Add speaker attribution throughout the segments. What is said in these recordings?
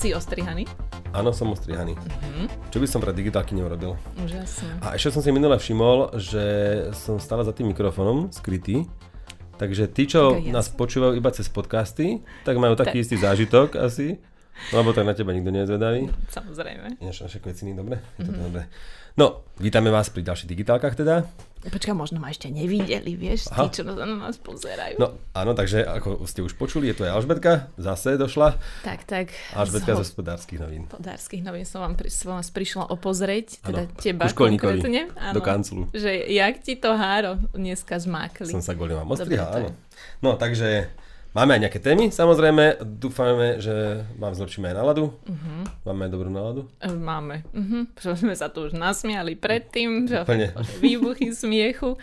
Speaker 1: si ostrihaný?
Speaker 2: Áno, som ostrihaný. Mm-hmm. Čo by som pre digitálky neurobil?
Speaker 1: Úžasne.
Speaker 2: A ešte som si minule všimol, že som stále za tým mikrofónom skrytý. Takže tí, čo
Speaker 1: Tak,
Speaker 2: nás počúvajú iba cez podcasty, tak majú taký
Speaker 1: Tak.
Speaker 2: istý zážitok asi. Lebo tak na teba nikto nie je zvedavý.
Speaker 1: Samozrejme.
Speaker 2: Ináč naše kveciny, dobre? Je to dobre. No, vítame vás pri ďalších digitálkach teda.
Speaker 1: Počkaj, možno ma ešte nevideli, vieš,
Speaker 2: Aha.
Speaker 1: tí, čo na nás pozerajú.
Speaker 2: No, áno, takže ako ste už počuli, je tu aj Alžbetka, zase došla.
Speaker 1: Tak, tak.
Speaker 2: Alžbetka z hospodárskych novín.
Speaker 1: hospodárskych novín som vám pri, som prišla opozrieť, teda
Speaker 2: Áno,
Speaker 1: teba konkrétne.
Speaker 2: do kanclu.
Speaker 1: Že jak ti to háro dneska zmákli.
Speaker 2: Som sa kvôli vám
Speaker 1: to je.
Speaker 2: áno. No, takže máme aj nejaké témy, samozrejme. Dúfame, že vám zlepšíme aj náladu. Uh-huh. Máme aj dobrú náladu.
Speaker 1: E, Máme. Že sme sa tu už nasmiali predtým, že výbuchy smiechu.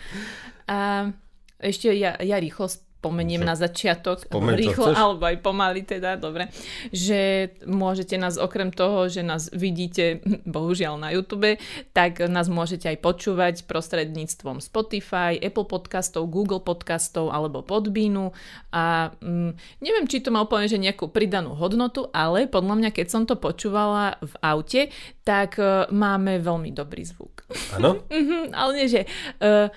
Speaker 1: A ešte ja, ja rýchlo spomeniem na začiatok,
Speaker 2: Spomeň,
Speaker 1: rýchlo,
Speaker 2: chceš.
Speaker 1: alebo aj pomaly teda, dobre, že môžete nás okrem toho, že nás vidíte, bohužiaľ na YouTube, tak nás môžete aj počúvať prostredníctvom Spotify, Apple podcastov, Google podcastov alebo Podbeanu a mm, neviem, či to má úplne že nejakú pridanú hodnotu, ale podľa mňa, keď som to počúvala v aute, tak e, máme veľmi dobrý zvuk.
Speaker 2: Áno?
Speaker 1: Mhm, ale nie, že... Uh,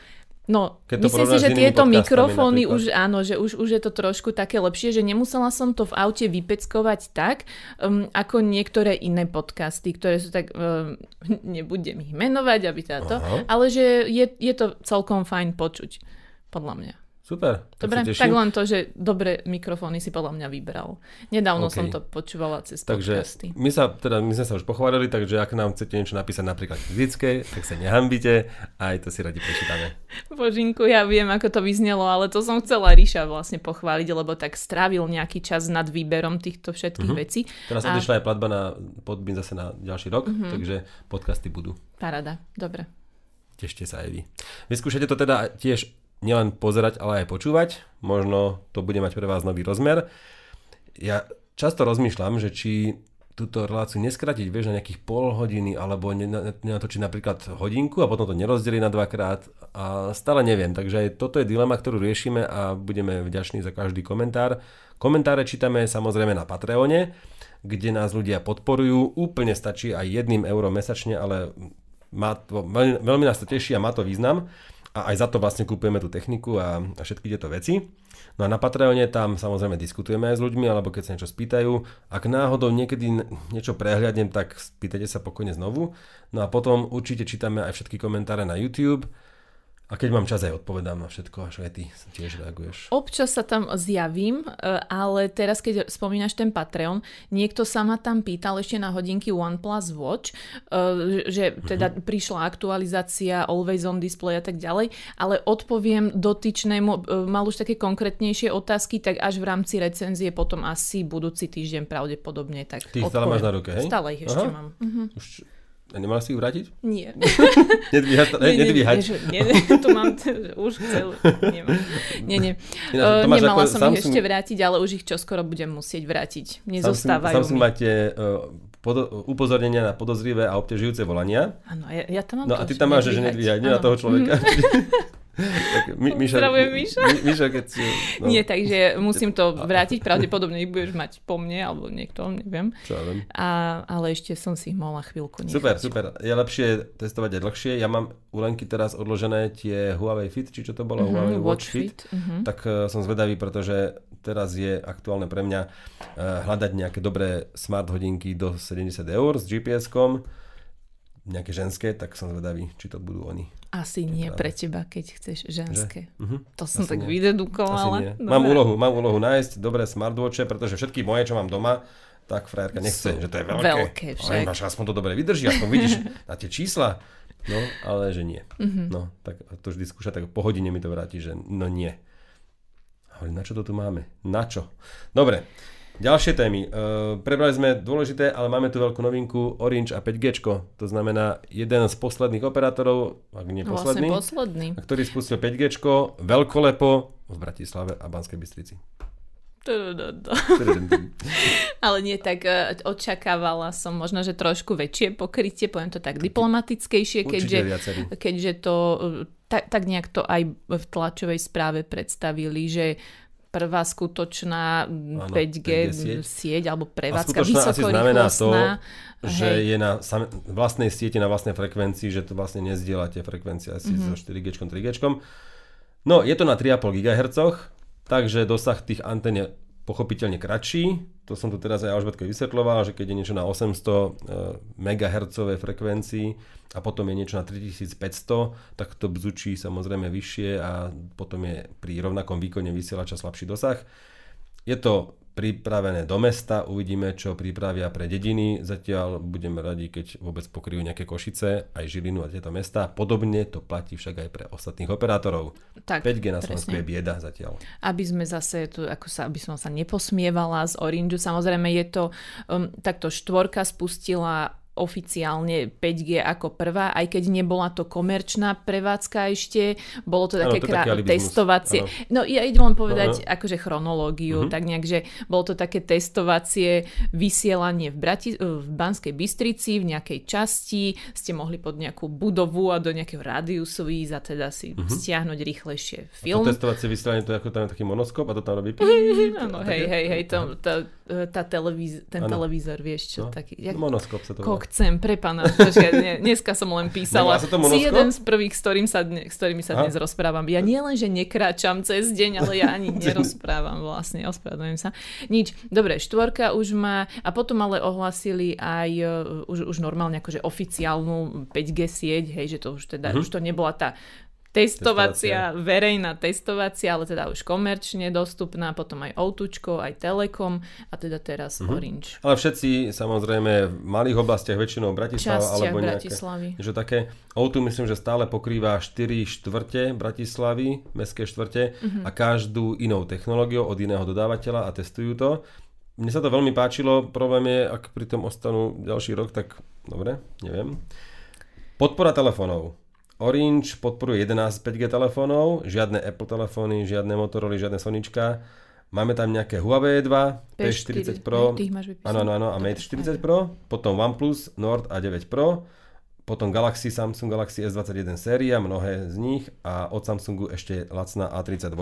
Speaker 1: No,
Speaker 2: Keď to
Speaker 1: myslím si, že tieto mikrofóny
Speaker 2: napríklad.
Speaker 1: už, áno, že už, už je to trošku také lepšie, že nemusela som to v aute vypeckovať tak, um, ako niektoré iné podcasty, ktoré sú tak, um, nebudem ich menovať, aby táto,
Speaker 2: Aha.
Speaker 1: ale že je, je to celkom fajn počuť, podľa mňa.
Speaker 2: Super. Tak
Speaker 1: Dobre, tak
Speaker 2: teším.
Speaker 1: len to, že dobré mikrofóny si podľa mňa vybral. Nedávno
Speaker 2: OK.
Speaker 1: som to počúvala cez
Speaker 2: Takže
Speaker 1: podcasty.
Speaker 2: my sa, teda, my sme sa už pochválili, takže ak nám chcete niečo napísať napríklad fyzické, tak sa nehambite a aj to si radi prečítame.
Speaker 1: Božinku, ja viem, ako to vyznelo, ale to som chcela Ríša vlastne pochváliť, lebo tak strávil nejaký čas nad výberom týchto všetkých vecí.
Speaker 2: Teraz
Speaker 1: A-
Speaker 2: odišla aj platba na podbín zase na ďalší rok,
Speaker 1: Mhm.
Speaker 2: takže podcasty budú.
Speaker 1: Parada, dobre.
Speaker 2: Tešte sa aj vy. Vyskúšajte to teda tiež nielen pozerať, ale aj počúvať. Možno to bude mať pre vás nový rozmer. Ja často rozmýšľam, že či túto reláciu neskratiť, vieš, na nejakých pol hodiny, alebo ne- ne- nenatočiť napríklad hodinku a potom to nerozdeliť na dvakrát a stále neviem. Takže aj toto je dilema, ktorú riešime a budeme vďační za každý komentár. Komentáre čítame samozrejme na Patreone, kde nás ľudia podporujú. Úplne stačí aj jedným euro mesačne, ale má to, veľmi, veľmi nás to teší a má to význam. A aj za to vlastne kúpujeme tú techniku a, a všetky tieto veci. No a na Patreone tam samozrejme diskutujeme aj s ľuďmi, alebo keď sa niečo spýtajú. Ak náhodou niekedy niečo prehľadnem, tak spýtajte sa pokojne znovu. No a potom určite čítame aj všetky komentáre na YouTube. A keď mám čas, aj odpovedám na všetko, až aj ty tiež reaguješ.
Speaker 1: Občas sa tam zjavím, e, ale teraz, keď spomínaš ten Patreon, niekto sa ma tam pýtal ešte na hodinky OnePlus Watch, e, že teda prišla aktualizácia Always on Display a tak ďalej, ale odpoviem dotyčnému, e, mal už také konkrétnejšie otázky, tak až v rámci recenzie potom asi budúci týždeň pravdepodobne. Tak
Speaker 2: Ty ich stále
Speaker 1: odpoviem.
Speaker 2: máš na ruke, hej?
Speaker 1: Stále ich ešte
Speaker 2: Aha.
Speaker 1: mám. Mhm.
Speaker 2: Už a nemal si ich vrátiť?
Speaker 1: Nie.
Speaker 2: Nedvíhať,
Speaker 1: Nie,
Speaker 2: nedvíhať.
Speaker 1: nie, nie, nie, tu mám t- už celú. Nemám. Nie, nie.
Speaker 2: To
Speaker 1: Uh, nemala
Speaker 2: ako
Speaker 1: som ich ešte vrátiť, ale už ich čoskoro budem musieť vrátiť. Nezostávajú
Speaker 2: Samsung
Speaker 1: mi.
Speaker 2: máte uh, podo- upozornenia na podozrivé a obťažujúce volania.
Speaker 1: Áno, ja, ja tam mám
Speaker 2: No
Speaker 1: to,
Speaker 2: a ty tam máš, že
Speaker 1: nedvíhať.
Speaker 2: nie na toho človeka. Tak, Mi, Miša,
Speaker 1: Pozdravujem, Miša.
Speaker 2: Mi, Miša, keď si... No,
Speaker 1: Nie, takže musím to vrátiť, pravdepodobne ich budeš mať po mne, alebo niekto, neviem.
Speaker 2: Čo ja viem.
Speaker 1: A, ale ešte som si ich mohla chvíľku nechať.
Speaker 2: Super, super. Je lepšie testovať aj dlhšie. Ja mám u Lenky teraz odložené tie Huawei Fit, či čo to bolo?
Speaker 1: Mhm,
Speaker 2: Huawei
Speaker 1: Watch
Speaker 2: Watch Fit.
Speaker 1: Fit, mhm.
Speaker 2: Tak uh, som zvedavý, pretože teraz je aktuálne pre mňa uh, hľadať nejaké dobré smart hodinky do 70 eur s GPS-kom nejaké ženské, tak som zvedavý, či to budú oni.
Speaker 1: Asi nie pre teba, keď chceš ženské.
Speaker 2: Mhm.
Speaker 1: To som
Speaker 2: Asi
Speaker 1: tak
Speaker 2: nie.
Speaker 1: vydedukovala.
Speaker 2: Mám úlohu, mám úlohu nájsť dobré smartwatche, pretože všetky moje, čo mám doma, tak frajerka nechce, že to je veľké.
Speaker 1: veľké však.
Speaker 2: Ale máš, aspoň to dobre vydrží, aspoň vidíš na tie čísla. No, ale že nie.
Speaker 1: Mhm.
Speaker 2: No, tak to vždy skúša, tak po hodine mi to vráti, že no nie. Hovorím, na čo to tu máme? Na čo? Dobre, ďalšie témy. Uh, prebrali sme dôležité, ale máme tu veľkú novinku Orange a 5G. To znamená jeden z posledných operátorov, ak nie
Speaker 1: No, Vlastne
Speaker 2: posledný,
Speaker 1: posledný.
Speaker 2: a ktorý spustil 5G veľkolepo v Bratislave a Banskej Bystrici.
Speaker 1: Ale nie, tak očakávala som možno, že trošku väčšie pokrytie, poviem to tak diplomatickejšie, keďže, keďže to, tak, tak nejak to aj v tlačovej správe predstavili, že prvá skutočná
Speaker 2: Áno,
Speaker 1: 5G,
Speaker 2: 5G sieť.
Speaker 1: sieť alebo prevádzka
Speaker 2: znamená to,
Speaker 1: vysokorýchlostná.
Speaker 2: že
Speaker 1: Hej.
Speaker 2: je na sam- vlastnej sieti, na vlastnej frekvencii, že to vlastne nezdieľate frekvencie asi
Speaker 1: Mhm.
Speaker 2: so 4G, 3G. No, je to na 3,5 GHz, takže dosah tých antén je pochopiteľne kratší. To som tu teraz aj Alžbetke vysvetloval, že keď je niečo na 800 MHz frekvencii a potom je niečo na 3500, tak to bzučí samozrejme vyššie a potom je pri rovnakom výkone vysielača slabší dosah. Je to pripravené do mesta, uvidíme, čo pripravia pre dediny. Zatiaľ budeme radi, keď vôbec pokryjú nejaké Košice, aj Žilinu a tieto mesta. Podobne to platí však aj pre ostatných operátorov.
Speaker 1: Tak,
Speaker 2: 5G na Slovensku je bieda zatiaľ.
Speaker 1: aby sme zase tu, ako sa, aby som sa neposmievala z Orange. Samozrejme je to, um, takto štvorka spustila oficiálne 5G ako prvá, aj keď nebola to komerčná prevádzka ešte, bolo to také
Speaker 2: to je
Speaker 1: krá-
Speaker 2: taký
Speaker 1: testovacie.
Speaker 2: Áno.
Speaker 1: No ja idem len povedať
Speaker 2: Áno.
Speaker 1: akože chronológiu,
Speaker 2: Mhm.
Speaker 1: tak nejak, že bolo to také testovacie vysielanie v, Brati- v Banskej Bystrici, v nejakej časti, ste mohli pod nejakú budovu a do nejakého rádiusu ísť a teda si stiahnuť rýchlejšie
Speaker 2: To
Speaker 1: film.
Speaker 2: testovacie vysielanie, to je ako tam taký monoskop a to tam robí... A
Speaker 1: hej, hej, hej, to, tá, tá televíz, ten
Speaker 2: Áno.
Speaker 1: televízor, vieš čo,
Speaker 2: No,
Speaker 1: taký, jak,
Speaker 2: Monoskop sa to volá.
Speaker 1: kokcem, pre pána, počkaj, ne, dneska som len písala,
Speaker 2: sa to
Speaker 1: si jeden z prvých, s, ktorým sa dne, s ktorými sa
Speaker 2: Aha.
Speaker 1: dnes rozprávam. Ja nie len, že nekráčam cez deň, ale ja ani nerozprávam vlastne, ospravedlňujem sa. Nič, dobre, štvorka už má, a potom ale ohlasili aj uh, už, už normálne akože oficiálnu 5G sieť, hej, že to už teda,
Speaker 2: Mhm.
Speaker 1: už to nebola tá testovacia, verejná testovacia, ale teda už komerčne dostupná, potom aj Outučko, aj Telekom a teda teraz
Speaker 2: Mhm.
Speaker 1: Orange.
Speaker 2: Ale všetci samozrejme v malých oblastiach, väčšinou Bratislava
Speaker 1: Častiach
Speaker 2: alebo nejaké...
Speaker 1: Bratislavy.
Speaker 2: Že také, O2 myslím, že stále pokrýva 4 štvrte Bratislavy, mestské štvrte
Speaker 1: Mhm.
Speaker 2: a každú inou technológiou od iného dodávateľa a testujú to. Mne sa to veľmi páčilo, problém je, ak pri tom ostanú ďalší rok, tak dobre, neviem. Podpora telefónov. Orange podporuje 11 5G telefónov, žiadne Apple telefóny, žiadne Motorola, žiadne Sonička. Máme tam nejaké Huawei 2, P40 Pro, áno, áno, áno, a Mate 40 Pro, potom OnePlus, Nord A9 Pro, potom Galaxy, Samsung Galaxy S21 séria, mnohé z nich a od Samsungu ešte lacná A32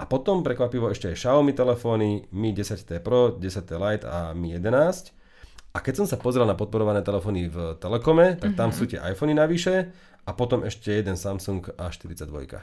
Speaker 2: a potom prekvapivo ešte aj Xiaomi telefóny Mi 10T Pro, 10T Lite a Mi 11 a keď som sa pozrel na podporované telefóny v Telekome, tak tam sú tie iPhony navyše a potom ešte jeden Samsung A42.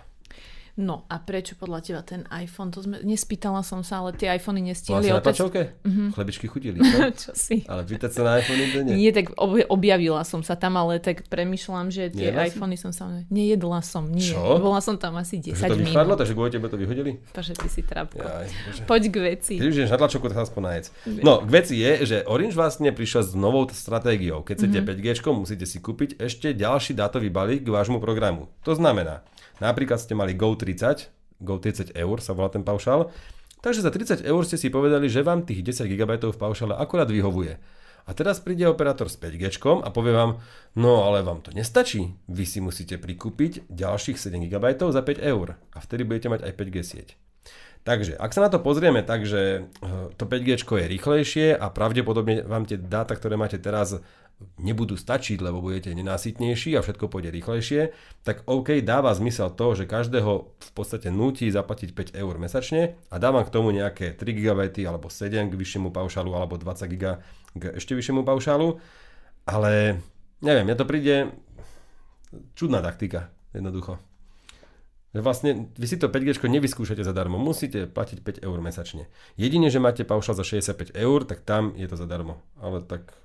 Speaker 1: No a prečo podľa teba ten iPhone, to sme, nespýtala som sa, ale tie iPhony
Speaker 2: Bola
Speaker 1: nestihli
Speaker 2: si na tlačovke? Chlebičky chutili, čo?
Speaker 1: Čo si?
Speaker 2: Ale pýtať sa na iPhony to nie.
Speaker 1: Nie, tak ob- objavila som sa tam, ale tak premyšľam, že tie
Speaker 2: Nejedla si?
Speaker 1: iPhony som sa... Nejedla som, nie.
Speaker 2: Čo?
Speaker 1: Bola som tam asi 10
Speaker 2: Takže to
Speaker 1: minút.
Speaker 2: vychladlo, takže kvôli tebe to vyhodili?
Speaker 1: Bože, ty si trapko.
Speaker 2: Jaj, bože.
Speaker 1: Poď k veci.
Speaker 2: Keď už na tlačovku, tak aspoň najedz. No, k veci je, že Orange vlastne prišiel s novou stratégiou. Keď chcete
Speaker 1: Mhm.
Speaker 2: 5G, musíte si kúpiť ešte ďalší dátový balík k vášmu programu. To znamená, napríklad ste mali Go 30, Go 30 eur sa volá ten paušál, takže za 30 eur ste si povedali, že vám tých 10 GB v paušále akurát vyhovuje. A teraz príde operátor s 5G a povie vám, no ale vám to nestačí, vy si musíte prikúpiť ďalších 7 GB za 5 eur a vtedy budete mať aj 5G sieť. Takže, ak sa na to pozrieme tak, že eh, to 5G je rýchlejšie a pravdepodobne vám tie dáta, ktoré máte teraz, nebudú stačiť, lebo budete nenásytnejší a všetko pôjde rýchlejšie, tak OK, dáva zmysel to, že každého v podstate nutí zaplatiť 5 eur mesačne a dávam k tomu nejaké 3 GB alebo 7 k vyššiemu paušálu alebo 20 GB k ešte vyššiemu paušálu, ale neviem, mne to príde čudná taktika, jednoducho. Že vlastne vy si to 5G nevyskúšate zadarmo, musíte platiť 5 eur mesačne. Jedine, že máte paušal za 65 eur, tak tam je to zadarmo. Ale tak...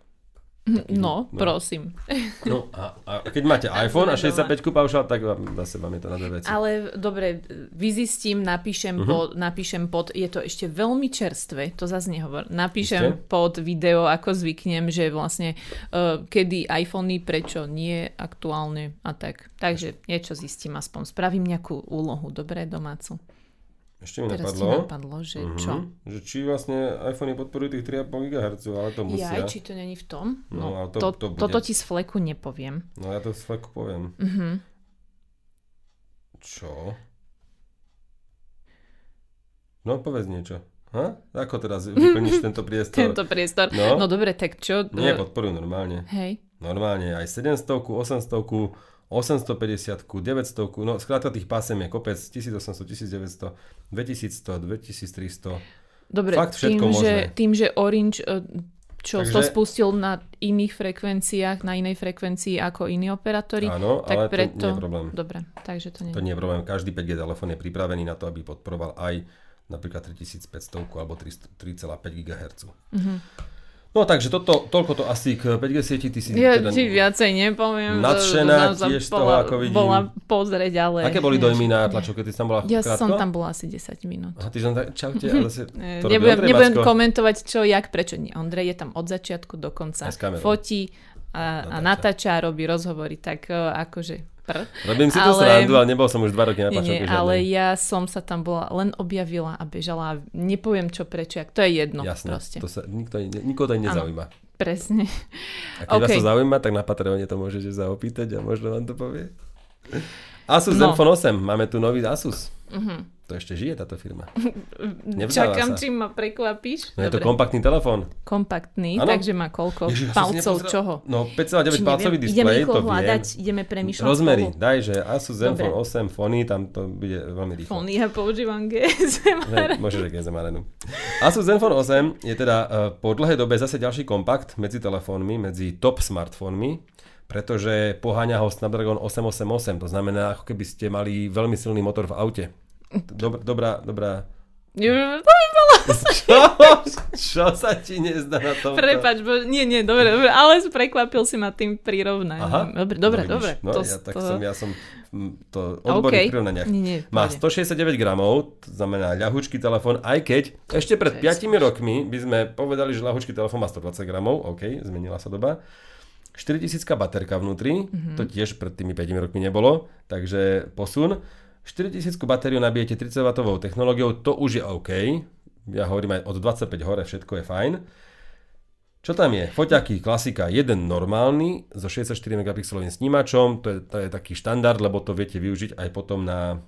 Speaker 1: No,
Speaker 2: no.
Speaker 1: prosím.
Speaker 2: No a, a keď máte iPhone a 65 paušal, tak vám, zase vám je to na dve veci.
Speaker 1: Ale dobre, vyzistím, napíšem, uh-huh. pod, napíšem pod, je to ešte veľmi čerstvé, to zase nehovor, napíšem
Speaker 2: Ešte?
Speaker 1: pod video, ako zvyknem, že vlastne uh, kedy iPhony, prečo nie aktuálne a tak. Takže niečo zistím aspoň, spravím nejakú úlohu, dobre, domácu.
Speaker 2: Ešte mi
Speaker 1: Teraz
Speaker 2: napadlo,
Speaker 1: napadlo, že
Speaker 2: Mhm.
Speaker 1: čo?
Speaker 2: že či vlastne iPhony podporujú tých 3,5 GHz, ale to musia.
Speaker 1: Ja, či to není v tom?
Speaker 2: No,
Speaker 1: No,
Speaker 2: ale to-
Speaker 1: to,
Speaker 2: to bude-
Speaker 1: Toto ti z fleku nepoviem.
Speaker 2: No ja to z fleku poviem.
Speaker 1: Mhm.
Speaker 2: Čo? No povedz niečo. Ha? Ako teraz vyplníš tento priestor?
Speaker 1: Tento priestor.
Speaker 2: No.
Speaker 1: No dobre, tak čo?
Speaker 2: Nie, podporujú normálne.
Speaker 1: Hej.
Speaker 2: normálne aj 700, 800, 850, 900, no skrátka tých pásem je kopec 1800, 1900, 2100, 2300.
Speaker 1: Dobre,
Speaker 2: Fakt
Speaker 1: tým,
Speaker 2: všetko
Speaker 1: že,
Speaker 2: možné.
Speaker 1: tým, že Orange e, čo
Speaker 2: Takže-
Speaker 1: to spustil na iných frekvenciách, na inej frekvencii ako iní operátori,
Speaker 2: Áno,
Speaker 1: tak
Speaker 2: ale to
Speaker 1: preto...
Speaker 2: nie je problém.
Speaker 1: Dobre, takže to nie.
Speaker 2: To nie je problém. Každý 5G telefón je pripravený na to, aby podporoval aj napríklad 3500 alebo 300 3,5 GHz.
Speaker 1: Mhm.
Speaker 2: No takže toto, toľko to asi k 5G sieti. Ty si
Speaker 1: Ja
Speaker 2: teda...
Speaker 1: ti viacej nepoviem.
Speaker 2: Nadšená
Speaker 1: to-
Speaker 2: tiež z toho,
Speaker 1: bola,
Speaker 2: ako vidím.
Speaker 1: Bola pozrieť, ale...
Speaker 2: Aké boli dojmy na tlačovke? Ty tam bola
Speaker 1: Ja
Speaker 2: krátko?
Speaker 1: som tam bola asi 10 minút.
Speaker 2: Aha, ty som tak, čaute, ale si... To
Speaker 1: Nebudem,
Speaker 2: Ondrej
Speaker 1: nebudem komentovať čo, jak, prečo nie. Ondrej je tam od začiatku do konca. Fotí a, a natáča a robí rozhovory. Tak akože pr.
Speaker 2: Robím si
Speaker 1: Ale-
Speaker 2: srandu, ale nebol som už dva roky na
Speaker 1: nie, ale ja som sa tam bola, len objavila a bežala. Nepoviem čo, prečo, jak. To je jedno
Speaker 2: Jasné,
Speaker 1: proste.
Speaker 2: to sa nikto, nikoho to nezaujíma.
Speaker 1: Presne.
Speaker 2: A keď vás
Speaker 1: OK.
Speaker 2: to zaujíma, tak na Patreone to môžete zaopýtať a možno vám to povie. Asus
Speaker 1: No.
Speaker 2: Zenfone 8, máme tu nový Asus.
Speaker 1: Mhm.
Speaker 2: To ešte žije táto firma. Nevzdáva
Speaker 1: Čakám,
Speaker 2: sa.
Speaker 1: čím ma prekvapíš.
Speaker 2: No je to kompaktný telefón.
Speaker 1: Kompaktný,
Speaker 2: Áno.
Speaker 1: takže má koľko
Speaker 2: si
Speaker 1: palcov
Speaker 2: nepozrel-
Speaker 1: čoho?
Speaker 2: No
Speaker 1: Či
Speaker 2: 5,9 palcový
Speaker 1: ideme
Speaker 2: displej,
Speaker 1: rýchlo
Speaker 2: to viem.
Speaker 1: hľadať, ideme premýšľať
Speaker 2: Rozmery,
Speaker 1: spolu.
Speaker 2: daj, že Asus Zenfone
Speaker 1: Dobre.
Speaker 2: 8 Fony, tam to bude veľmi rýchlo.
Speaker 1: Fóny, ja používam GSM.
Speaker 2: Ne, môžeš aj GSM Arenu. Asus Zenfone 8 je teda uh, po dlhej dobe zase ďalší kompakt medzi telefónmi, medzi top smartfónmi, pretože poháňa ho Snapdragon 888, to znamená, ako keby ste mali veľmi silný motor v aute. Dob- dobrá, dobrá. Čo? Čo sa ti nezdá na tom?
Speaker 1: Prepač, bo... nie, nie, dobre, dobre, ale prekvapil si ma tým prirovnaním.
Speaker 2: Aha.
Speaker 1: Dobre, dobre,
Speaker 2: no,
Speaker 1: dobre.
Speaker 2: No,
Speaker 1: to,
Speaker 2: ja, tak
Speaker 1: to...
Speaker 2: som, ja som mm, to odborný
Speaker 1: OK.
Speaker 2: v prirovnaniach.
Speaker 1: Nie, nie,
Speaker 2: Má
Speaker 1: pohode.
Speaker 2: 169 gramov, to znamená ľahučký telefón, aj keď ešte pred 5 rokmi by sme povedali, že ľahučký telefón má 120 gramov, OK, zmenila sa doba. 4000 baterka vnútri,
Speaker 1: Mhm.
Speaker 2: to tiež pred tými 5 rokmi nebolo, takže posun. 4000 batériu nabijete 30W technológiou, to už je OK. Ja hovorím aj od 25 hore, všetko je fajn. Čo tam je? Foťaky, klasika, jeden normálny so 64 megapixelovým snímačom, to je, to je taký štandard, lebo to viete využiť aj potom na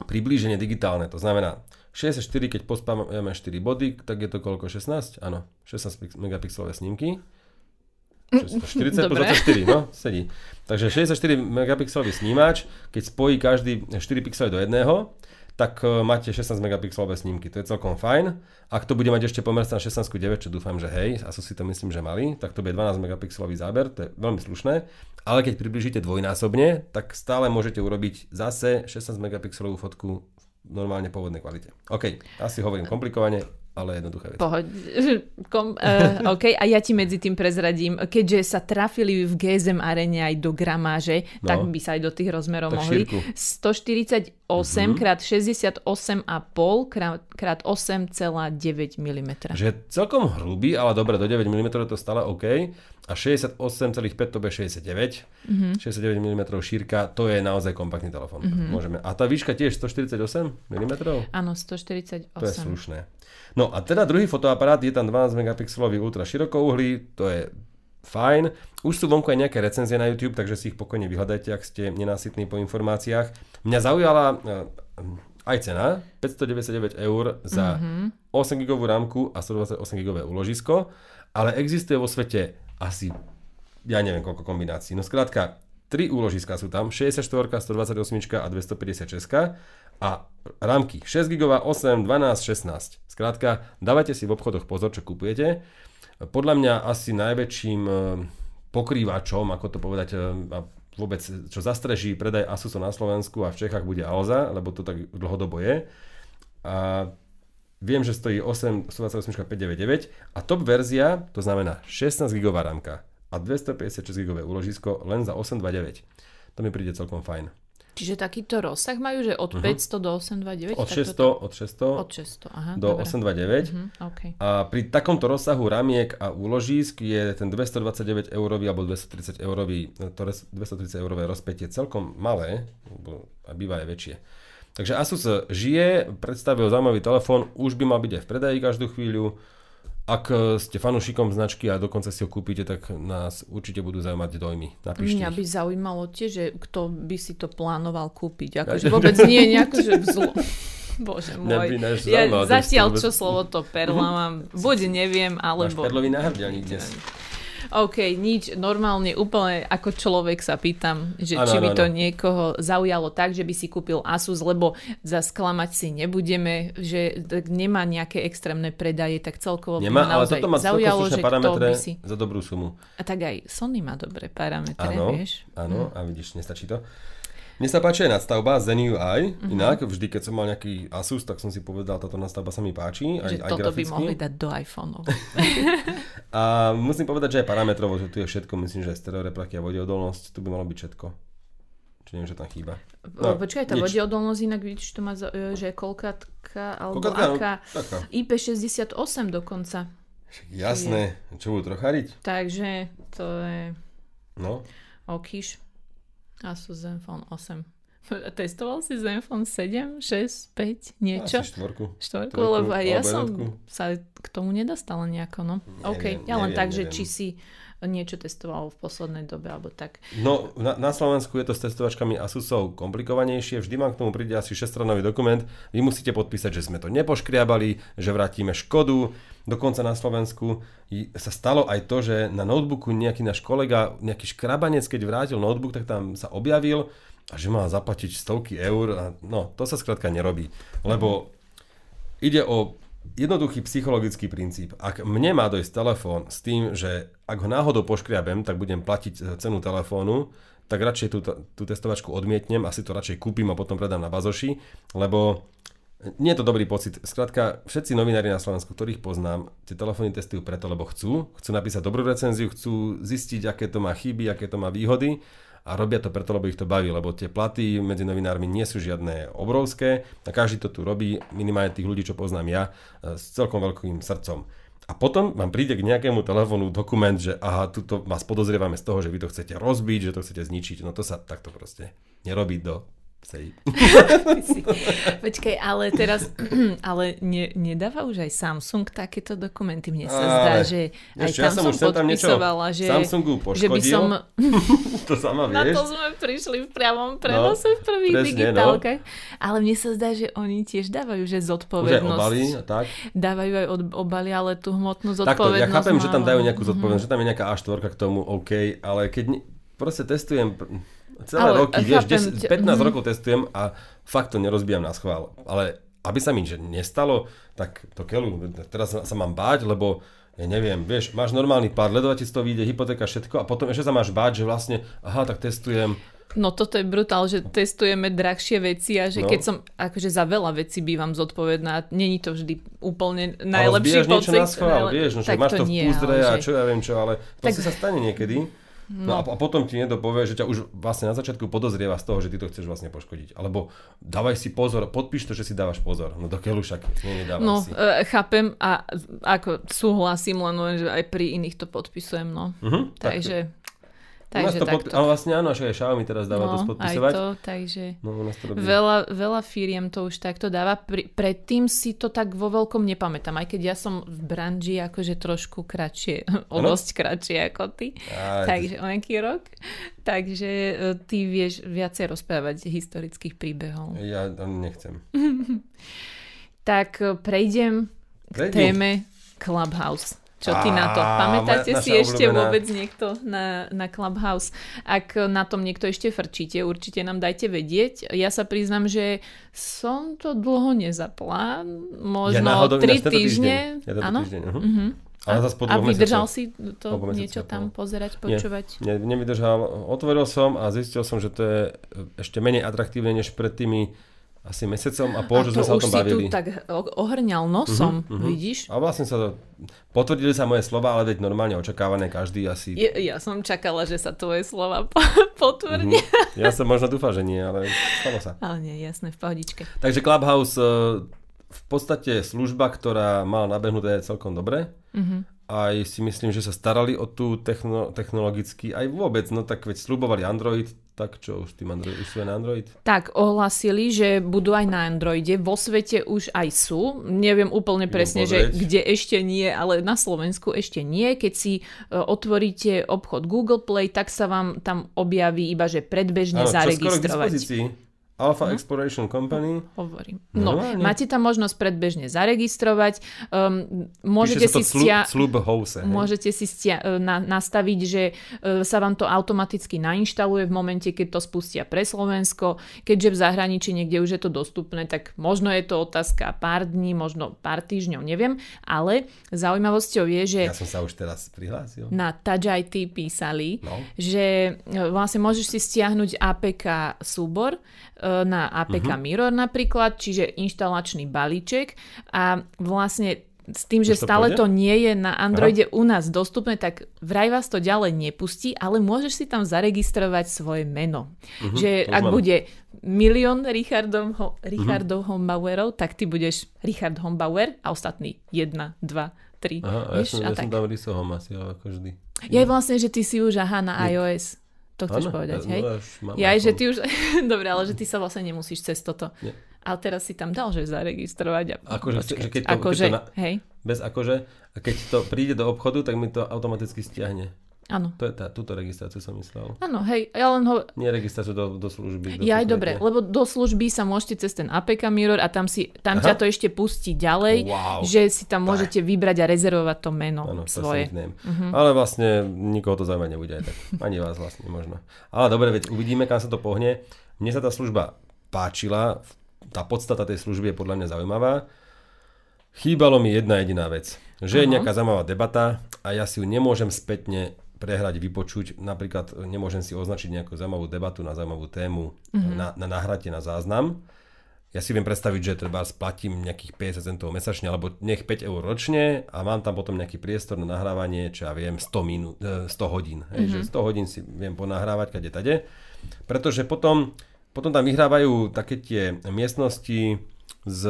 Speaker 2: priblíženie digitálne. To znamená 64, keď pospávame 4 body, tak je to koľko? 16? Áno, 16 pix- megapixelové snímky. 40 plus
Speaker 1: Dobre.
Speaker 2: 24, no, sedí. Takže 64 megapixelový snímač, keď spojí každý 4 pixely do jedného, tak e, máte 16 megapixelové snímky. To je celkom fajn. Ak to bude mať ešte pomer na 16:9, čo dúfam, že hej, asi si to myslím, že mali, tak to bude 12 megapixelový záber, to je veľmi slušné. Ale keď približíte dvojnásobne, tak stále môžete urobiť zase 16 megapixelovú fotku v normálne pôvodnej kvalite. OK, asi hovorím komplikovane, ale jednoduché veci.
Speaker 1: Pohoď. Kom, uh, OK, a ja ti medzi tým prezradím, keďže sa trafili v GSM arene aj do gramáže,
Speaker 2: No.
Speaker 1: tak by sa aj do tých rozmerov
Speaker 2: Tak
Speaker 1: mohli.
Speaker 2: šírku.
Speaker 1: 148
Speaker 2: Mhm.
Speaker 1: krát 68,5 krát, krát 8,9 mm.
Speaker 2: Že celkom hrubý, ale dobre, do 9 mm je to stále OK. A 68,5 to bude 69. Mm-hmm. 69 mm šírka, to je naozaj kompaktný telefón. Mm-hmm. Môžeme. A tá výška tiež 148 mm?
Speaker 1: Áno, 148.
Speaker 2: To je slušné. No a teda druhý fotoaparát, je tam 12 megapixelový ultra širokouhlý, to je fajn. Už sú vonku aj nejaké recenzie na YouTube, takže si ich pokojne vyhľadajte, ak ste nenásytní po informáciách. Mňa zaujala eh, aj cena, 599 eur za mm-hmm. 8 GB rámku a 128 GB úložisko, ale existuje vo svete asi, ja neviem koľko kombinácií. No skrátka, tri úložiska sú tam, 64, 128 a 256 a rámky 6 GB, 8, 12, 16. Skrátka, dávajte si v obchodoch pozor, čo kupujete. Podľa mňa asi najväčším eh, pokrývačom, ako to povedať, eh, a vôbec čo zastreží predaj Asusu na Slovensku a v Čechách bude Alza, lebo to tak dlhodobo je. A viem, že stojí 8, 128 599 a top verzia, to znamená 16 GB rámka a 256 GB úložisko len za 829. To mi príde celkom fajn.
Speaker 1: Čiže takýto rozsah majú, že od 500 do 829?
Speaker 2: Mhm. Od
Speaker 1: Tak
Speaker 2: 600,
Speaker 1: toto-
Speaker 2: od 600
Speaker 1: Od 600, aha.
Speaker 2: do
Speaker 1: dobre.
Speaker 2: 829.
Speaker 1: Mhm, OK.
Speaker 2: A pri takomto rozsahu ramiek a úložísk je ten 229 eurový alebo 230 eurový, to res- 230 eurové rozpätie celkom malé, a býva aj väčšie. Takže Asus žije, predstavil zaujímavý telefón, už by mal byť aj v predaji každú chvíľu. Ak ste fanúšikom značky a dokonca si ho kúpite, tak nás určite budú zaujímať dojmy. Napíšte
Speaker 1: Mňa
Speaker 2: ich.
Speaker 1: by zaujímalo tiež, že kto by si to plánoval kúpiť. Akože vôbec nie nejako, že vzlo... Bože môj. Ja zatiaľ, čo slovo to perla mám, buď neviem,
Speaker 2: Máš
Speaker 1: alebo...
Speaker 2: perlový náhrdelník dnes.
Speaker 1: OK, nič, normálne úplne ako človek sa pýtam, že
Speaker 2: Áno,
Speaker 1: či by
Speaker 2: áno,
Speaker 1: to niekoho zaujalo tak, že by si kúpil Asus, lebo za sklamať si nebudeme, že nemá nejaké extrémne predaje, tak celkovo
Speaker 2: Nemá, ale toto má
Speaker 1: zaujalo, že
Speaker 2: parametre
Speaker 1: by si...
Speaker 2: za dobrú sumu.
Speaker 1: A tak aj Sony má dobré parametre,
Speaker 2: Áno,
Speaker 1: vieš.
Speaker 2: áno, a vidíš, nestačí to. Mne sa páči aj nadstavba Zen UI,
Speaker 1: Mhm.
Speaker 2: inak vždy, keď som mal nejaký Asus, tak som si povedal, táto nadstavba sa mi páči, aj,
Speaker 1: Že
Speaker 2: aj
Speaker 1: toto by
Speaker 2: graficky.
Speaker 1: mohli dať do iPhoneov.
Speaker 2: A musím povedať, že aj parametrovo, že tu je všetko, myslím, že aj stereoreflekcia, vodeodolnosť, tu by malo byť všetko. Či neviem, že tam chýba.
Speaker 1: No, Počkaj, tá
Speaker 2: nič.
Speaker 1: vodeodolnosť inak vidíš, to má, e, že je kolkatka, alebo
Speaker 2: Koľkatka, no,
Speaker 1: aká...
Speaker 2: taká.
Speaker 1: IP68 dokonca.
Speaker 2: Však Jasné, čo budú trochariť?
Speaker 1: Takže to je
Speaker 2: No,
Speaker 1: Okiš. Asus Zenfone 8. Testoval si Zenfone 7, 6, 5, niečo?
Speaker 2: asi štvorku.
Speaker 1: Štvorku,
Speaker 2: trojku,
Speaker 1: lebo aj ja som sa k tomu nedostala nejako, no. OK,
Speaker 2: Neviem,
Speaker 1: ja len
Speaker 2: neviem,
Speaker 1: tak, že
Speaker 2: neviem.
Speaker 1: či si niečo testoval v poslednej dobe, alebo tak.
Speaker 2: No, na, na Slovensku je to s testovačkami Asusov komplikovanejšie. Vždy vám k tomu príde asi 6-stranový dokument. Vy musíte podpísať, že sme to nepoškriabali, že vrátime škodu. Dokonca na Slovensku sa stalo aj to, že na notebooku nejaký náš kolega, nejaký škrabanec, keď vrátil notebook, tak tam sa objavil a že má zaplatiť stovky eur. A no, to sa skrátka nerobí. Lebo ide o jednoduchý psychologický princíp. Ak mne má dojsť telefón s tým, že ak ho náhodou poškriabem, tak budem platiť e, cenu telefónu, tak radšej tú, tú testovačku odmietnem, asi to radšej kúpim a potom predám na bazoši, lebo nie je to dobrý pocit. Skrátka, všetci novinári na Slovensku, ktorých poznám, tie telefóny testujú preto, lebo chcú. Chcú napísať dobrú recenziu, chcú zistiť, aké to má chyby, aké to má výhody a robia to preto, lebo ich to baví, lebo tie platy medzi novinármi nie sú žiadne obrovské a každý to tu robí, minimálne tých ľudí, čo poznám ja, e, s celkom veľkým srdcom. A potom vám príde k nejakému telefónu dokument, že aha, tuto vás podozrievame z toho, že vy to chcete rozbiť, že to chcete zničiť. No to sa takto proste nerobí do sej.
Speaker 1: Počkaj, ale teraz, ale ne, nedáva už aj Samsung takéto dokumenty. Mne sa zdá, že aj
Speaker 2: čo,
Speaker 1: tam
Speaker 2: ja som
Speaker 1: som
Speaker 2: už sem tam
Speaker 1: podpisovala, že,
Speaker 2: Samsungu
Speaker 1: že by
Speaker 2: poškodil,
Speaker 1: som...
Speaker 2: to sama
Speaker 1: Na
Speaker 2: vieš.
Speaker 1: to sme prišli v priamom prenose v prvých
Speaker 2: presne, no.
Speaker 1: digitálkach. Ale mne sa zdá, že oni tiež dávajú, že
Speaker 2: Už
Speaker 1: zodpovednosť.
Speaker 2: obaly a tak.
Speaker 1: Dávajú aj od, obaly, ale tú hmotnú
Speaker 2: Takto,
Speaker 1: zodpovednosť
Speaker 2: ja chápem, že tam
Speaker 1: málo.
Speaker 2: dajú nejakú zodpovednosť, že tam je nejaká A4 k tomu, OK, ale keď ne, proste testujem celé
Speaker 1: Ale
Speaker 2: roky, vieš,
Speaker 1: chápem
Speaker 2: 10,
Speaker 1: ťa,
Speaker 2: 15
Speaker 1: mhm.
Speaker 2: rokov testujem a fakt to nerozbijam na schvál. Ale aby sa mi že nestalo, tak to keľu, teraz sa mám báť, lebo ja neviem, vieš, máš normálny pár, ledova ti z toho vyjde, hypotéka, všetko a potom ešte sa máš báť, že vlastne, aha, tak testujem,
Speaker 1: No toto je brutál, že testujeme drahšie veci a že
Speaker 2: No.
Speaker 1: keď som, akože za veľa vecí bývam zodpovedná, není to vždy úplne
Speaker 2: ale
Speaker 1: najlepší
Speaker 2: zbíjaš niečo
Speaker 1: pocit.
Speaker 2: na schvál,
Speaker 1: ale-
Speaker 2: vieš, no, že
Speaker 1: tak
Speaker 2: máš to v
Speaker 1: nie,
Speaker 2: púzdre
Speaker 1: ale
Speaker 2: a čo ja viem čo, ale proste sa stane niekedy.
Speaker 1: No.
Speaker 2: No, a, a potom ti niekto povie, že ťa už vlastne na začiatku podozrieva z toho, že ty to chceš vlastne poškodiť. Alebo dávaj si pozor, podpíš to, že si dávaš pozor. No do keľu však, nie, nedávaj
Speaker 1: No,
Speaker 2: si.
Speaker 1: e, chápem a ako súhlasím, len, že aj pri iných to podpisujem, no.
Speaker 2: Tak-
Speaker 1: Takže,
Speaker 2: nás
Speaker 1: takže
Speaker 2: to podpi- ale vlastne áno, že aj Xiaomi teraz dáva
Speaker 1: No, aj
Speaker 2: podpisovať.
Speaker 1: to, takže...
Speaker 2: No, u nás to robí.
Speaker 1: Veľa, veľa firiem to už takto dáva. Pri, predtým si to tak vo veľkom nepamätám, aj keď ja som v branži akože trošku kratšie, o dosť kratšie ako ty.
Speaker 2: Aj,
Speaker 1: Takže o nejaký rok. Takže e, ty vieš viacej rozprávať historických príbehov.
Speaker 2: Ja nechcem.
Speaker 1: Tak e, prejdem k
Speaker 2: Prejdi.
Speaker 1: téme Clubhouse. Čo ty na to? Pamätáte si ešte
Speaker 2: obľúbená.
Speaker 1: vôbec niekto na, na Clubhouse? Ak na tom niekto ešte frčíte, určite nám dajte vedieť. Ja sa priznam, že som to dlho nezapla. Možno
Speaker 2: náhodou
Speaker 1: tri
Speaker 2: ináč tento
Speaker 1: týždne.
Speaker 2: týždeň. Ja tento
Speaker 1: Áno?
Speaker 2: týždeň, uh-huh.
Speaker 1: Mhm.
Speaker 2: Ale zase po
Speaker 1: A vydržal si to niečo tam pozerať,
Speaker 2: Nie.
Speaker 1: počúvať?
Speaker 2: Ne, nevydržal. Otvoril som a zistil som, že to je ešte menej atraktívne než pred tými asi mesiacom a pol,
Speaker 1: A
Speaker 2: že sme sa o
Speaker 1: už
Speaker 2: tom bavili.
Speaker 1: tu tak ohrňal nosom,
Speaker 2: Mhm, mhm.
Speaker 1: vidíš?
Speaker 2: A vlastne sa to, potvrdili sa moje slova, ale veď normálne očakávané každý asi.
Speaker 1: Ja, ja som čakala, že sa tvoje slova po- potvrdia.
Speaker 2: Mhm. Ja som možno dúfal, že nie, ale stalo sa.
Speaker 1: Ale nie, jasné, v pohodičke.
Speaker 2: Takže Clubhouse e, v podstate služba, ktorá mala nabehnuté celkom dobre.
Speaker 1: Mhm.
Speaker 2: Aj si myslím, že sa starali o tú techno, technologicky, aj vôbec, no tak veď slubovali Android, tak čo už tým Android, už sú aj na Android?
Speaker 1: Tak ohlasili, že budú aj na Androide. Vo svete už aj sú. Neviem úplne presne, že kde ešte nie, ale na Slovensku ešte nie. Keď si e, otvoríte obchod Google Play, tak sa vám tam objaví iba, že predbežne
Speaker 2: Áno,
Speaker 1: zaregistrovať.
Speaker 2: Alpha Exploration Company.
Speaker 1: Hovorím. No,
Speaker 2: Normálne?
Speaker 1: máte tam možnosť predbežne zaregistrovať. Um, môžete, si stia...
Speaker 2: slub house. hej?
Speaker 1: Môžete si stia- e, na, nastaviť, že e, sa vám to automaticky nainštaluje v momente, keď to spustia pre Slovensko. Keďže v zahraničí niekde už je to dostupné, tak možno je to otázka pár dní, možno pár týždňov, neviem. Ale zaujímavosťou je, že
Speaker 2: Ja som sa už teraz prihlásil.
Speaker 1: na Touch IT písali,
Speaker 2: No.
Speaker 1: že e, vlastne môžeš si stiahnuť APK súbor na APK
Speaker 2: Mhm.
Speaker 1: Mirror napríklad, čiže inštalačný balíček a vlastne s tým, že
Speaker 2: to
Speaker 1: stále
Speaker 2: pôjde?
Speaker 1: to nie je na Androide u nás dostupné, tak vraj vás to ďalej nepustí, ale môžeš si tam zaregistrovať svoje meno. že
Speaker 2: to už
Speaker 1: ak bude milión Richardov, ho,
Speaker 2: Mhm.
Speaker 1: Richardov Hombauerov, tak ty budeš Richard Hombauer a ostatní 1, 2, 3.
Speaker 2: Aha, a ja som, ja som tam rysohom asi, ako vždy.
Speaker 1: Je vlastne, že ty si už aha na iOS. To chceš
Speaker 2: Áno,
Speaker 1: povedať,
Speaker 2: ja-
Speaker 1: hej?
Speaker 2: no ja mám
Speaker 1: že ty už... Dobre, ale že ty sa vlastne nemusíš cez toto.
Speaker 2: Nie.
Speaker 1: Ale teraz si tam dal, že zaregistrovať a
Speaker 2: Akože, že keď to-
Speaker 1: akože,
Speaker 2: keď to na-
Speaker 1: hej,
Speaker 2: Bez akože, a keď to príde do obchodu, tak mi to automaticky stiahne.
Speaker 1: Áno.
Speaker 2: To je tá, túto registráciu som myslel.
Speaker 1: Áno, hej, ja len ho...
Speaker 2: Nie registráciu do, do služby. Do
Speaker 1: Ja aj dobre, lebo do služby sa môžete cez ten APK Mirror a tam, si, tam
Speaker 2: Aha.
Speaker 1: ťa to ešte pustí ďalej,
Speaker 2: Wow.
Speaker 1: že si tam môžete vybrať a rezervovať to meno
Speaker 2: Áno,
Speaker 1: svoje.
Speaker 2: svoje. Uh-huh. Ale vlastne nikoho to zaujímať nebude aj tak. Ani vás vlastne možno. Ale dobre, veď uvidíme, kam sa to pohne. Mne sa tá služba páčila. Tá podstata tej služby je podľa mňa zaujímavá. Chýbalo mi jedna jediná vec. Že je
Speaker 1: Aha.
Speaker 2: nejaká zaujímavá debata a ja si ju nemôžem spätne prehrať, vypočuť. Napríklad nemôžem si označiť nejakú zaujímavú debatu na zaujímavú tému uh-huh. na, na nahratie, na záznam. Ja si viem predstaviť, že treba splatím nejakých 50 centov mesačne, alebo nech 5 eur ročne a mám tam potom nejaký priestor na nahrávanie, čo ja viem, 100, minút, e, 100 hodín. Hej, že 100 hodín si viem ponahrávať kade tade. Pretože potom, potom tam vyhrávajú také tie miestnosti s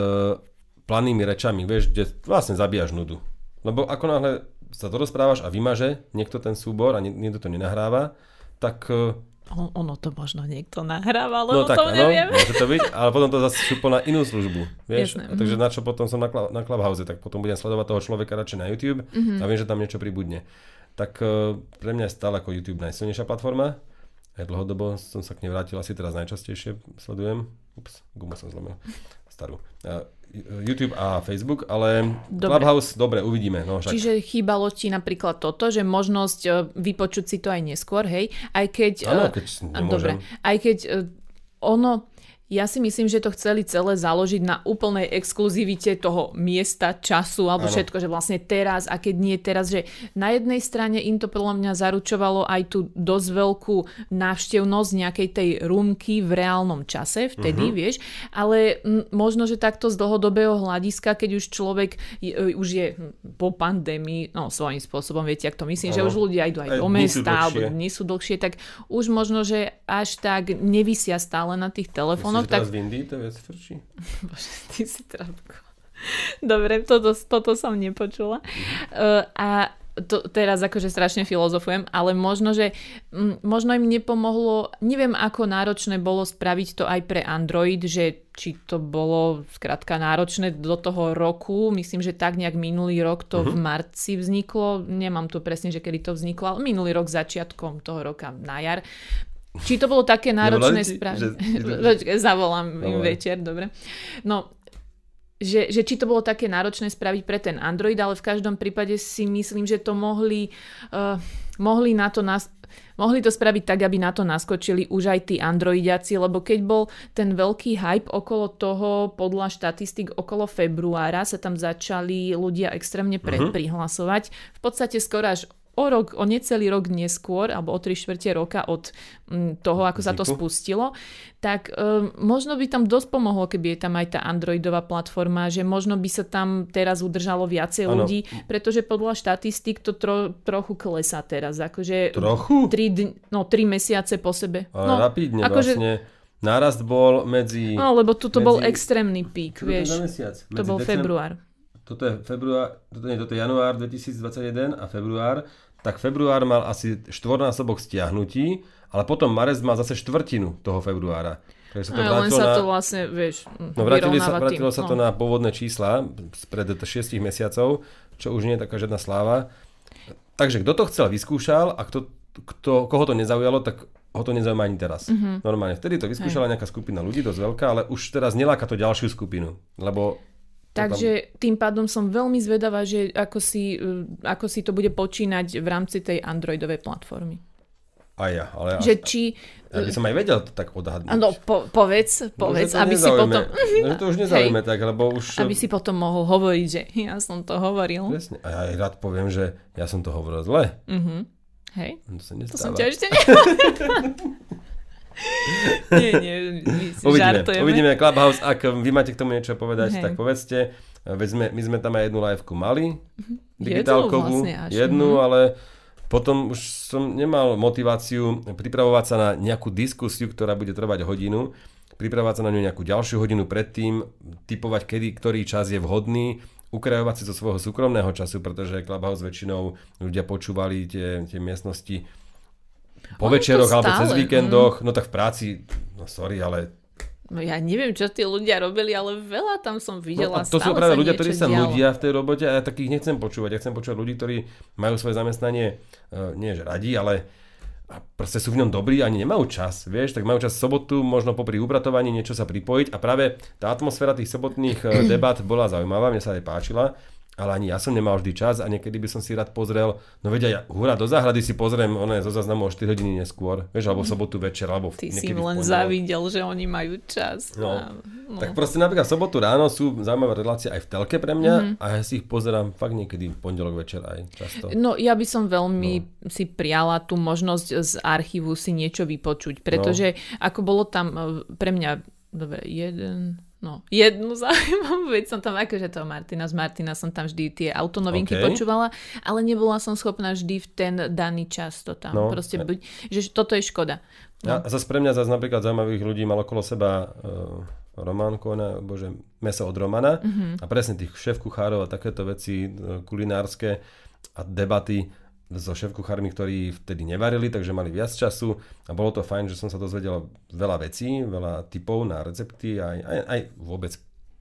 Speaker 2: planými rečami, vieš, kde vlastne zabíjaš nudu. Lebo ako náhle sa to rozprávaš a vymaže niekto ten súbor a nie- niekto to nenahráva, tak e,
Speaker 1: On, ono to možno niekto nahráva,
Speaker 2: No
Speaker 1: o
Speaker 2: tak
Speaker 1: tom
Speaker 2: áno,
Speaker 1: neviem.
Speaker 2: môže to byť, ale potom to zase šupo na inú službu, vieš. A takže na čo potom som na, na Clubhouse, tak potom budem sledovať toho človeka radšej na YouTube
Speaker 1: Mhm.
Speaker 2: a viem, že tam niečo pribudne. Tak eh, pre mňa je stále ako YouTube najsilnejšia platforma. Aj dlhodobo som sa k nej vrátil, asi teraz najčastejšie sledujem. Ups, gumu som zlomil. Starú. YouTube a Facebook, ale
Speaker 1: Dobre.
Speaker 2: Clubhouse, dobre, uvidíme. No, však.
Speaker 1: Čiže chýbalo ti napríklad toto, že možnosť e, vypočuť si to aj neskôr, hej? Aj keď...
Speaker 2: Áno,
Speaker 1: e,
Speaker 2: keď
Speaker 1: a
Speaker 2: nemôžem.
Speaker 1: Dobre, aj keď e, ono... Ja si myslím, že to chceli celé založiť na úplnej exkluzivite toho miesta, času alebo
Speaker 2: Áno.
Speaker 1: všetko, že vlastne teraz a keď nie teraz, že na jednej strane im to podľa mňa zaručovalo aj tú dosť veľkú návštevnosť nejakej tej rúmky v reálnom čase, vtedy,
Speaker 2: Mhm.
Speaker 1: vieš, ale m, možno, že takto z dlhodobého hľadiska, keď už človek je, e, už je po pandémii, no svojím spôsobom, viete, ak to myslím, že
Speaker 2: Áno.
Speaker 1: už ľudia idú
Speaker 2: Aj
Speaker 1: aj do mesta, alebo dni sú dlhšie, tak už možno, že až tak nevisia stále na tých telefónoch,
Speaker 2: Myslíš, že
Speaker 1: tak
Speaker 2: teraz v Indii to viac frčí?
Speaker 1: Bože, ty si trapko. Dobre, toto, toto som nepočula. Uh, a to, teraz akože strašne filozofujem, ale možno, že možno im nepomohlo, neviem ako náročné bolo spraviť to aj pre Android, že či to bolo skrátka náročné do toho roku, myslím, že tak nejak minulý rok to v marci vzniklo, nemám tu presne, že kedy to vzniklo, ale minulý rok začiatkom toho roka na jar. Či to bolo také náročné spraviť?
Speaker 2: že-
Speaker 1: zavolám im večer, dobre. No, že, že či to bolo také náročné spraviť pre ten Android, ale v každom prípade si myslím, že to mohli, uh, mohli na to nás, mohli to spraviť tak, aby na to naskočili už aj tí Androidiaci, lebo keď bol ten veľký hype okolo toho, podľa štatistik okolo februára sa tam začali ľudia extrémne predprihlasovať. V podstate skoro až o rok, o necelý rok neskôr, alebo o tri štvrte roka od mm, toho, ako sa to spustilo, tak um, možno by tam dosť pomohlo, keby je tam aj tá Androidová platforma, že možno by sa tam teraz udržalo viacej
Speaker 2: Áno.
Speaker 1: ľudí, pretože podľa štatistik to tro, trochu klesá teraz. Akože
Speaker 2: Trochu?
Speaker 1: Tri, dň- no, tri mesiace po sebe.
Speaker 2: Ale
Speaker 1: no,
Speaker 2: rapidne
Speaker 1: akože-
Speaker 2: vlastne. Nárast bol medzi...
Speaker 1: No, lebo tu to bol extrémny pík,
Speaker 2: to
Speaker 1: vieš. To
Speaker 2: Medzi
Speaker 1: bol
Speaker 2: decem-
Speaker 1: február.
Speaker 2: Toto je február, toto nie, toto je január 2021 a február. Tak február mal asi štvornásobok stiahnutí, ale potom marec mal zase štvrtinu toho februára. Takže sa to
Speaker 1: No, len
Speaker 2: vrátilo
Speaker 1: sa
Speaker 2: na...
Speaker 1: to vlastne, vieš,
Speaker 2: No vrátili sa, vrátilo
Speaker 1: tým.
Speaker 2: sa to
Speaker 1: no.
Speaker 2: na pôvodné čísla spred 6 mesiacov, čo už nie je taká žiadna sláva. Takže kto to chcel, vyskúšal a kto, kto, koho to nezaujalo, tak ho to nezaujíma ani teraz. Mm-hmm. Normálne. Vtedy to vyskúšala nejaká skupina ľudí, dosť veľká, ale už teraz neláka to ďalšiu skupinu. Lebo
Speaker 1: Takže tam... tým pádom som veľmi zvedavá, že ako si, uh, ako si to bude počínať v rámci tej Androidovej platformy.
Speaker 2: A ja, ale...
Speaker 1: Že či...
Speaker 2: Ja by som aj vedel to tak odhadnúť.
Speaker 1: Áno, po, povedz, povedz,
Speaker 2: no,
Speaker 1: aby si potom...
Speaker 2: No, to už nezaujíme tak, lebo už...
Speaker 1: Aby si potom mohol hovoriť, že ja som to hovoril.
Speaker 2: Presne. A ja aj rád poviem, že ja som to hovoril zle.
Speaker 1: Uh-huh. Hej.
Speaker 2: To, sa
Speaker 1: to som ťa ešte. nie, nie, my si
Speaker 2: uvidíme,
Speaker 1: žartujeme.
Speaker 2: uvidíme Clubhouse, ak vy máte k tomu niečo povedať, Hej. tak povedzte. Veď sme, my sme tam aj jednu liveku mali, mhm. digitálkovú, jednu, vlastne jednu mhm. ale potom už som nemal motiváciu pripravovať sa na nejakú diskusiu, ktorá bude trvať hodinu, pripravovať sa na ňu nejakú ďalšiu hodinu predtým, typovať, kedy, ktorý čas je vhodný, ukrajovať si zo svojho súkromného času, pretože Clubhouse väčšinou ľudia počúvali tie, tie miestnosti po večeroch alebo cez víkendoch, mm. no tak v práci, no sorry, ale
Speaker 1: No ja neviem, čo tí ľudia robili, ale veľa tam som videla.
Speaker 2: No a to sú práve ľudia, ktorí sa dialo. nudia v tej robote a ja takých nechcem počúvať. Ja chcem počúvať ľudí, ktorí majú svoje zamestnanie, uh, nie že radi, ale a proste sú v ňom dobrí ani nemajú čas, vieš, tak majú čas v sobotu, možno popri upratovaní niečo sa pripojiť a práve tá atmosféra tých sobotných e, debat bola zaujímavá, mne sa aj páčila ale ani ja som nemal vždy čas a niekedy by som si rád pozrel, no vedia, ja hura do záhrady si pozriem, ono je zo záznamu o 4 hodiny neskôr, vieš, alebo v sobotu večer, alebo
Speaker 1: Ty
Speaker 2: si
Speaker 1: len zavidel, že oni majú čas.
Speaker 2: No. A, no. Tak proste napríklad v sobotu ráno sú zaujímavé relácie aj v telke pre mňa mm-hmm. a ja si ich pozerám fakt niekedy v pondelok večer aj často.
Speaker 1: No ja by som veľmi no. si priala tú možnosť z archívu si niečo vypočuť, pretože no. ako bolo tam e, pre mňa, dobre, jeden, No, jednu zaujímavú vec som tam, akože to Martina, z Martina som tam vždy tie autonovinky okay. počúvala, ale nebola som schopná vždy v ten daný čas to tam no. proste byť, že toto je škoda.
Speaker 2: No. A zase pre mňa zase napríklad zaujímavých ľudí mal okolo seba uh, Román Kona, bože, meso od Romana mm-hmm. a presne tých šéf kuchárov a takéto veci uh, kulinárske a debaty so šéf-kuchármi, ktorí vtedy nevarili, takže mali viac času. A bolo to fajn, že som sa dozvedel veľa vecí, veľa typov na recepty aj, aj, aj vôbec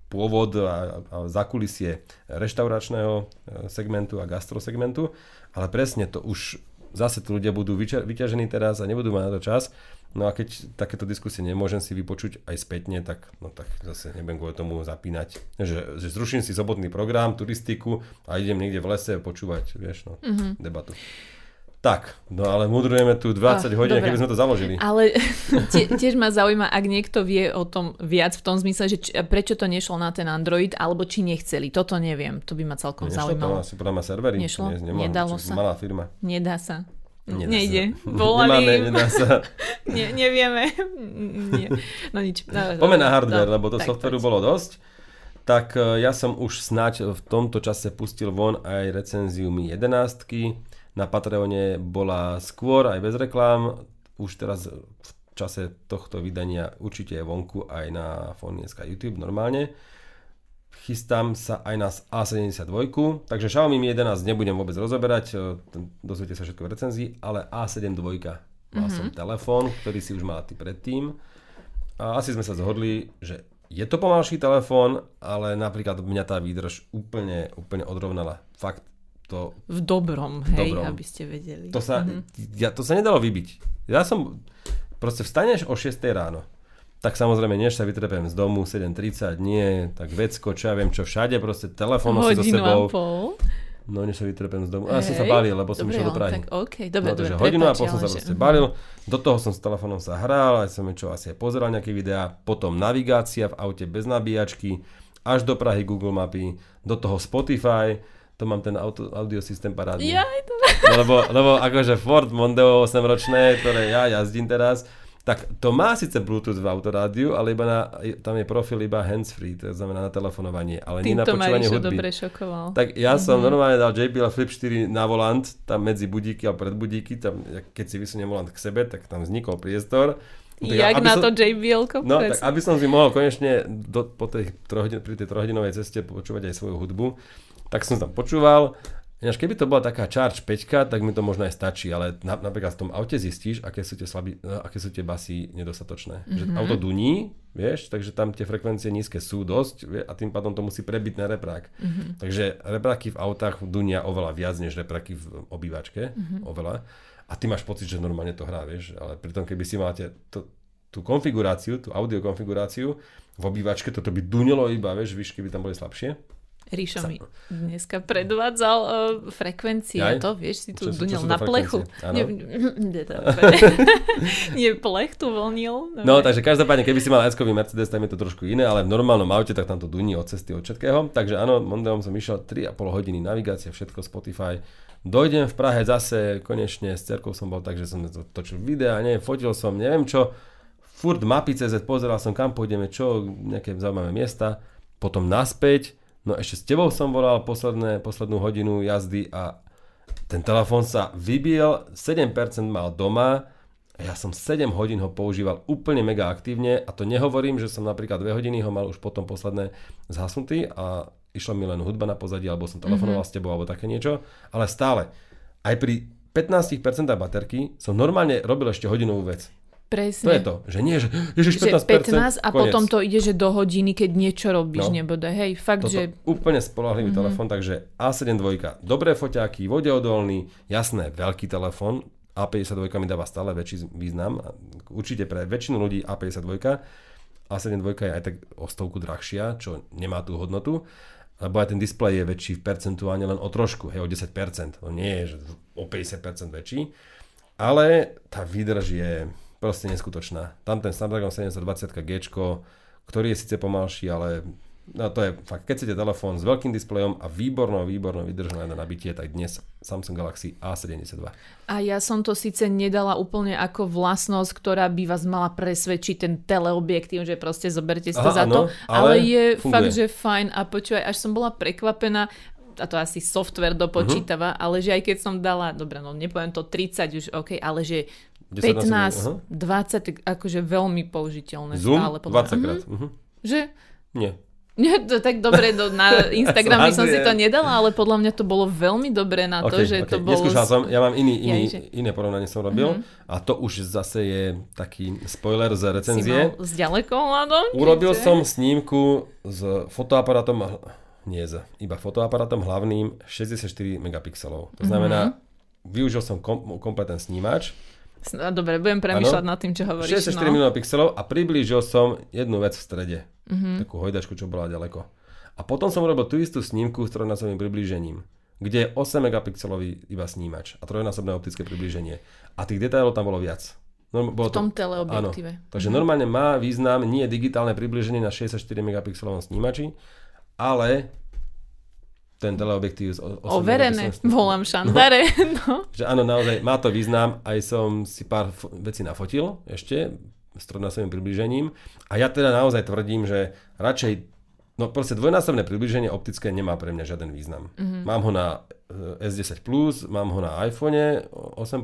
Speaker 2: pôvod a, a zakulisie reštauračného e, segmentu a gastrosegmentu, ale presne to už zase tí ľudia budú vyťažení teraz a nebudú mať na to čas No a keď takéto diskusie nemôžem si vypočuť aj spätne, tak, no tak zase nebudem kvôli tomu zapínať. Že, že zruším si sobotný program, turistiku a idem niekde v lese počúvať, vieš, no, mm-hmm. debatu. Tak, no ale mudrujeme tu 20 oh, hodín, keby sme to založili.
Speaker 1: Ale tie, tiež ma zaujíma, ak niekto vie o tom viac v tom zmysle, že či, prečo to nešlo na ten Android, alebo či nechceli. Toto neviem, to by ma celkom nešlo zaujímalo.
Speaker 2: Nešlo to asi podľa ma servery.
Speaker 1: Nešlo? Nie, Nedalo sa.
Speaker 2: Malá firma.
Speaker 1: Nedá sa.
Speaker 2: Nedá
Speaker 1: Nejde.
Speaker 2: Sa. Volali Nemáme, nedá sa.
Speaker 1: ne, nevieme. Nie. No nič. No,
Speaker 2: Poďme na hardware, no, lebo to softveru bolo dosť. Tak e, ja som už snať v tomto čase pustil von aj recenziu Mi 11. Na Patreone bola skôr aj bez reklám. Už teraz v čase tohto vydania určite je vonku aj na Foniesca YouTube normálne chystám sa aj na A72, takže Xiaomi Mi 11 nebudem vôbec rozoberať, e, dozviete sa všetko v recenzii, ale A7 II mal mm-hmm. som telefón, ktorý si už mal ty predtým a asi sme sa zhodli, že je to pomalší telefón, ale napríklad mňa tá výdrž úplne, úplne odrovnala. Fakt to...
Speaker 1: V dobrom, hej, dobrom. aby ste vedeli.
Speaker 2: To sa, mm-hmm. ja, to sa nedalo vybiť. Ja som, proste vstaneš o 6 ráno tak samozrejme, než sa vytrepem z domu 7.30, nie, tak vecko, čo ja viem čo všade, proste telefón nosí so sebou.
Speaker 1: a pol.
Speaker 2: No, než sa vytrepem z domu. A ja som sa balil, lebo som išiel do Prahy.
Speaker 1: Tak, okay. dobre,
Speaker 2: no, takže
Speaker 1: dobre,
Speaker 2: hodinu a pol som sa proste balil. Do toho som s telefónom sa hral, aj som čo asi aj pozeral nejaké videá. Potom navigácia v aute bez nabíjačky, až do Prahy Google mapy, do toho Spotify, to mám ten auto, audio systém parádny.
Speaker 1: Ja, to...
Speaker 2: no, lebo, lebo akože Ford Mondeo 8 ročné, ktoré ja jazdím teraz, tak to má síce Bluetooth v autorádiu, ale iba na, tam je profil iba hands-free, to znamená na telefonovanie, ale nie na počúvanie hudby.
Speaker 1: dobre šokoval.
Speaker 2: Tak ja mm-hmm. som normálne dal JBL Flip 4 na volant, tam medzi budíky a pred budíky, tam, keď si vysuniem volant k sebe, tak tam vznikol priestor.
Speaker 1: Tak Jak na som, to JBL
Speaker 2: No, tak aby som si mohol konečne do, po tej trohodin, pri tej trojhodinovej ceste počúvať aj svoju hudbu, tak som tam počúval Ináč, keby to bola taká charge 5, tak mi to možno aj stačí, ale na, napríklad v tom aute zistíš, aké sú tie, slabí, no, aké sú tie basy nedostatočné. Mm-hmm. Že mhm. auto duní, vieš, takže tam tie frekvencie nízke sú dosť vie, a tým pádom to musí prebiť na reprák. Mm-hmm. Takže repráky v autách dunia oveľa viac než repráky v obývačke, mm-hmm. oveľa. a ty máš pocit, že normálne to hrá, vieš, ale pritom keby si máte to, tú konfiguráciu, tú audio konfiguráciu v obývačke, toto by dunilo iba, vieš, výšky by tam boli slabšie.
Speaker 1: Ríšo mi dneska predvádzal uh, frekvencie, Aj? to vieš, si tu dunil na plechu. Nie, nie, plech tu vlnil.
Speaker 2: No, no takže každopádne, keby si mal s Mercedes, tam je to trošku iné, ale v normálnom aute, tak tam to duní od cesty, od všetkého. Takže áno, Mondeom som išiel 3,5 hodiny navigácia, všetko Spotify. Dojdem v Prahe zase, konečne s cerkou som bol, takže som točil videa, neviem, fotil som, neviem čo. Furt mapy CZ, pozeral som kam pôjdeme, čo, nejaké zaujímavé miesta. Potom naspäť, No ešte s tebou som volal posledné, poslednú hodinu jazdy a ten telefón sa vybiel, 7% mal doma, ja som 7 hodín ho používal úplne mega aktívne a to nehovorím, že som napríklad 2 hodiny ho mal už potom posledné zhasnutý a išla mi len hudba na pozadí, alebo som telefonoval mm-hmm. s tebou, alebo také niečo, ale stále, aj pri 15% baterky som normálne robil ešte hodinovú vec.
Speaker 1: Presne.
Speaker 2: To je to, že nie, že ježiš, 15%,
Speaker 1: 15 a koniec. potom to ide, že do hodiny, keď niečo robíš, no. nebude. Hej, fakt,
Speaker 2: Toto
Speaker 1: že...
Speaker 2: úplne spolahlivý mm-hmm. telefón, takže A7 II, dobré foťáky, vodeodolný, jasné, veľký telefón, A52 mi dáva stále väčší význam, určite pre väčšinu ľudí A52, A7 II je aj tak o stovku drahšia, čo nemá tú hodnotu, lebo aj ten displej je väčší percentuálne len o trošku, hej, o 10%, to nie je že o 50% väčší, ale tá výdrž je proste neskutočná. Tam ten Snapdragon 720 G, ktorý je síce pomalší, ale no to je fakt, keď chcete telefón s veľkým displejom a výbornou, výbornou vydržané na nabitie, tak dnes Samsung Galaxy A72.
Speaker 1: A ja som to síce nedala úplne ako vlastnosť, ktorá by vás mala presvedčiť ten teleobjektív, že proste zoberte si to Aha, za to, ale, ale je funguje. fakt, že fajn a počúvaj, až som bola prekvapená, a to asi software dopočítava, uh-huh. ale že aj keď som dala, dobre, no nepoviem to 30 už, OK, ale že 15, 20, akože veľmi použiteľné
Speaker 2: Zoom? stále. Podľa 20 krát. Uh-huh.
Speaker 1: Mhm. Že?
Speaker 2: Nie.
Speaker 1: Nie, to tak dobre, do, na Instagram by som si to nedala, ale podľa mňa to bolo veľmi dobré na to, okay, že okay. to bolo...
Speaker 2: Neskúšal som, ja mám iný, iný, ja, iné porovnanie som robil mm-hmm. a to už zase je taký spoiler z recenzie.
Speaker 1: Si mal ďalekohľadom?
Speaker 2: Urobil čiže? som snímku s fotoaparátom, nie z, iba fotoaparátom hlavným 64 megapixelov. To znamená, mm-hmm. využil som kom, kompletný snímač,
Speaker 1: dobre, budem premýšľať ano? nad tým, čo hovoríš.
Speaker 2: 64 no. miliónov pixelov a priblížil som jednu vec v strede. Mm-hmm. Takú hojdačku, čo bola ďaleko. A potom som urobil tú istú snímku s trojnásobným priblížením, kde je 8 megapixelový iba snímač a trojnásobné optické priblíženie. A tých detailov tam bolo viac.
Speaker 1: No, bolo v tom to, teleobjektíve.
Speaker 2: Áno. Takže mm-hmm. normálne má význam nie digitálne priblíženie na 64 megapixelovom snímači, ale ten teleobjektív z
Speaker 1: Overené, volám Šandare. No.
Speaker 2: no. Že áno, naozaj má to význam, aj som si pár f- vecí nafotil ešte s trojnásobným približením a ja teda naozaj tvrdím, že radšej No proste dvojnásobné približenie optické nemá pre mňa žiaden význam. Mm-hmm. Mám ho na eh, S10+, mám ho na iPhone 8+,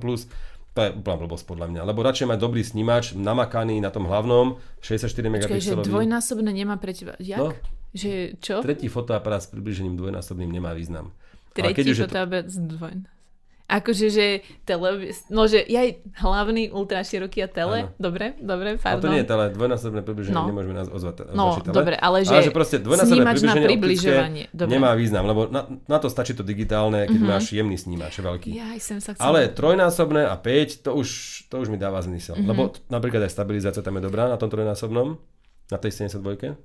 Speaker 2: to je úplná blbosť podľa mňa, lebo radšej mať dobrý snímač namakaný na tom hlavnom 64 megapixelový.
Speaker 1: že dvojnásobné nemá pre teba, jak? No, že čo?
Speaker 2: Tretí fotoaparát s približením dvojnásobným nemá význam.
Speaker 1: Tretí fotoaparát s dvojnásobným. Akože, že tele, no že aj hlavný ultra široký a tele, ano. dobre, dobre, pardon.
Speaker 2: A to nie je tele, dvojnásobné približenie no. nemôžeme nás ozvať.
Speaker 1: No,
Speaker 2: tele.
Speaker 1: dobre, ale že,
Speaker 2: ale že proste dvojnásobné približenie
Speaker 1: na približovanie dobre.
Speaker 2: nemá význam, lebo na, na to stačí to digitálne, keď mm-hmm. máš jemný snímač, veľký.
Speaker 1: Ja som sa
Speaker 2: chcel... Ale trojnásobné a 5, to už, to už mi dáva zmysel. Mm-hmm. Lebo napríklad aj stabilizácia tam je dobrá na tom trojnásobnom, na tej 72.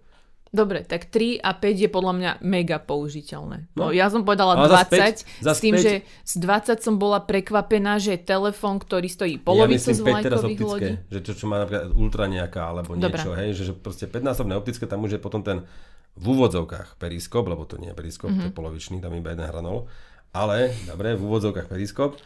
Speaker 1: Dobre, tak 3 a 5 je podľa mňa mega použiteľné. No, no ja som povedala Ale 20, za 5, s tým, 5. že z 20 som bola prekvapená, že telefón, ktorý stojí polovicu ja z vlajkových lodí.
Speaker 2: Že čo, čo má napríklad ultra nejaká alebo niečo, Dobre. hej, že, že proste 5-násobné optické, tam už je potom ten v úvodzovkách periskop, lebo to nie je periskop, mm-hmm. to je mhm. polovičný, tam iba jeden hranol. Ale, dobre, v úvodzovkách periskop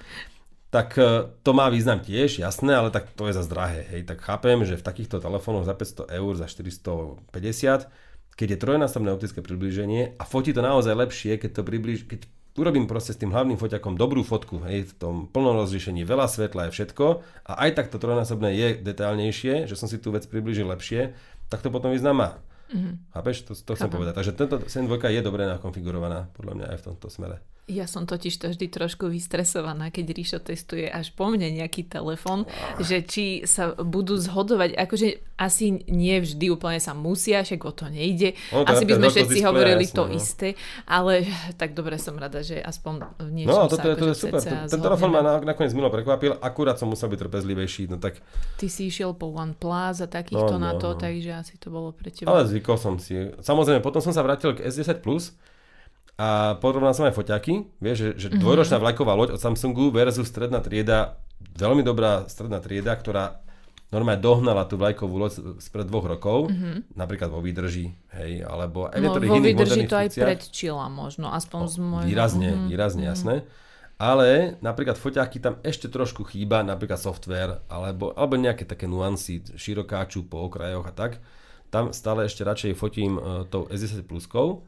Speaker 2: tak e, to má význam tiež, jasné, ale tak to je za drahé. Hej. Tak chápem, že v takýchto telefónoch za 500 eur, za 450 keď je trojnásobné optické priblíženie a fotí to naozaj lepšie, keď to priblíž, keď urobím proste s tým hlavným foťakom dobrú fotku, hej, v tom plnom rozlišení, veľa svetla je všetko a aj tak to trojnásobné je detailnejšie, že som si tú vec priblížil lepšie, tak to potom význam má. Mm-hmm. Chápeš? To, to chcem povedať. Takže tento 7.2 je dobre nakonfigurovaná, podľa mňa aj v tomto smere.
Speaker 1: Ja som totiž to vždy trošku vystresovaná, keď Ríšo testuje až po mne nejaký telefon, že či sa budú zhodovať, akože asi nie vždy úplne sa musia, však o to nejde.
Speaker 2: To
Speaker 1: asi
Speaker 2: je
Speaker 1: by sme všetci hovorili
Speaker 2: jasné,
Speaker 1: to
Speaker 2: no.
Speaker 1: isté, ale tak dobre som rada, že aspoň v niečom
Speaker 2: No, toto
Speaker 1: sa
Speaker 2: je, to je
Speaker 1: akože
Speaker 2: super. Ten, telefon ma na, nakoniec milo prekvapil, akurát som musel byť trpezlivejší, no tak,
Speaker 1: Ty si išiel po OnePlus a takýchto
Speaker 2: No,
Speaker 1: na
Speaker 2: no,
Speaker 1: to,
Speaker 2: no.
Speaker 1: takže asi to bolo pre teba.
Speaker 2: ale zvykol som si. Samozrejme, potom som sa vrátil k S10 Plus a porovnal som aj foťaky. Vieš, že, že
Speaker 1: Mhm.
Speaker 2: dvojročná vlajková loď od Samsungu versus stredná trieda, veľmi dobrá stredná trieda, ktorá normálne dohnala tú vlajkovú loď spred dvoch rokov, napríklad vo výdrži, hej, alebo aj v
Speaker 1: Mhm. no,
Speaker 2: niektorých
Speaker 1: vo
Speaker 2: iných
Speaker 1: vydrží
Speaker 2: moderných
Speaker 1: to aj
Speaker 2: funkciách.
Speaker 1: predčila možno, aspoň z môjho...
Speaker 2: Výrazne,
Speaker 1: Mhm.
Speaker 2: výrazne, jasné. Ale napríklad foťáky tam ešte trošku chýba, napríklad software, alebo, alebo nejaké také nuancy, širokáču po okrajoch a tak. Tam stále ešte radšej fotím uh, tou S10 pluskou,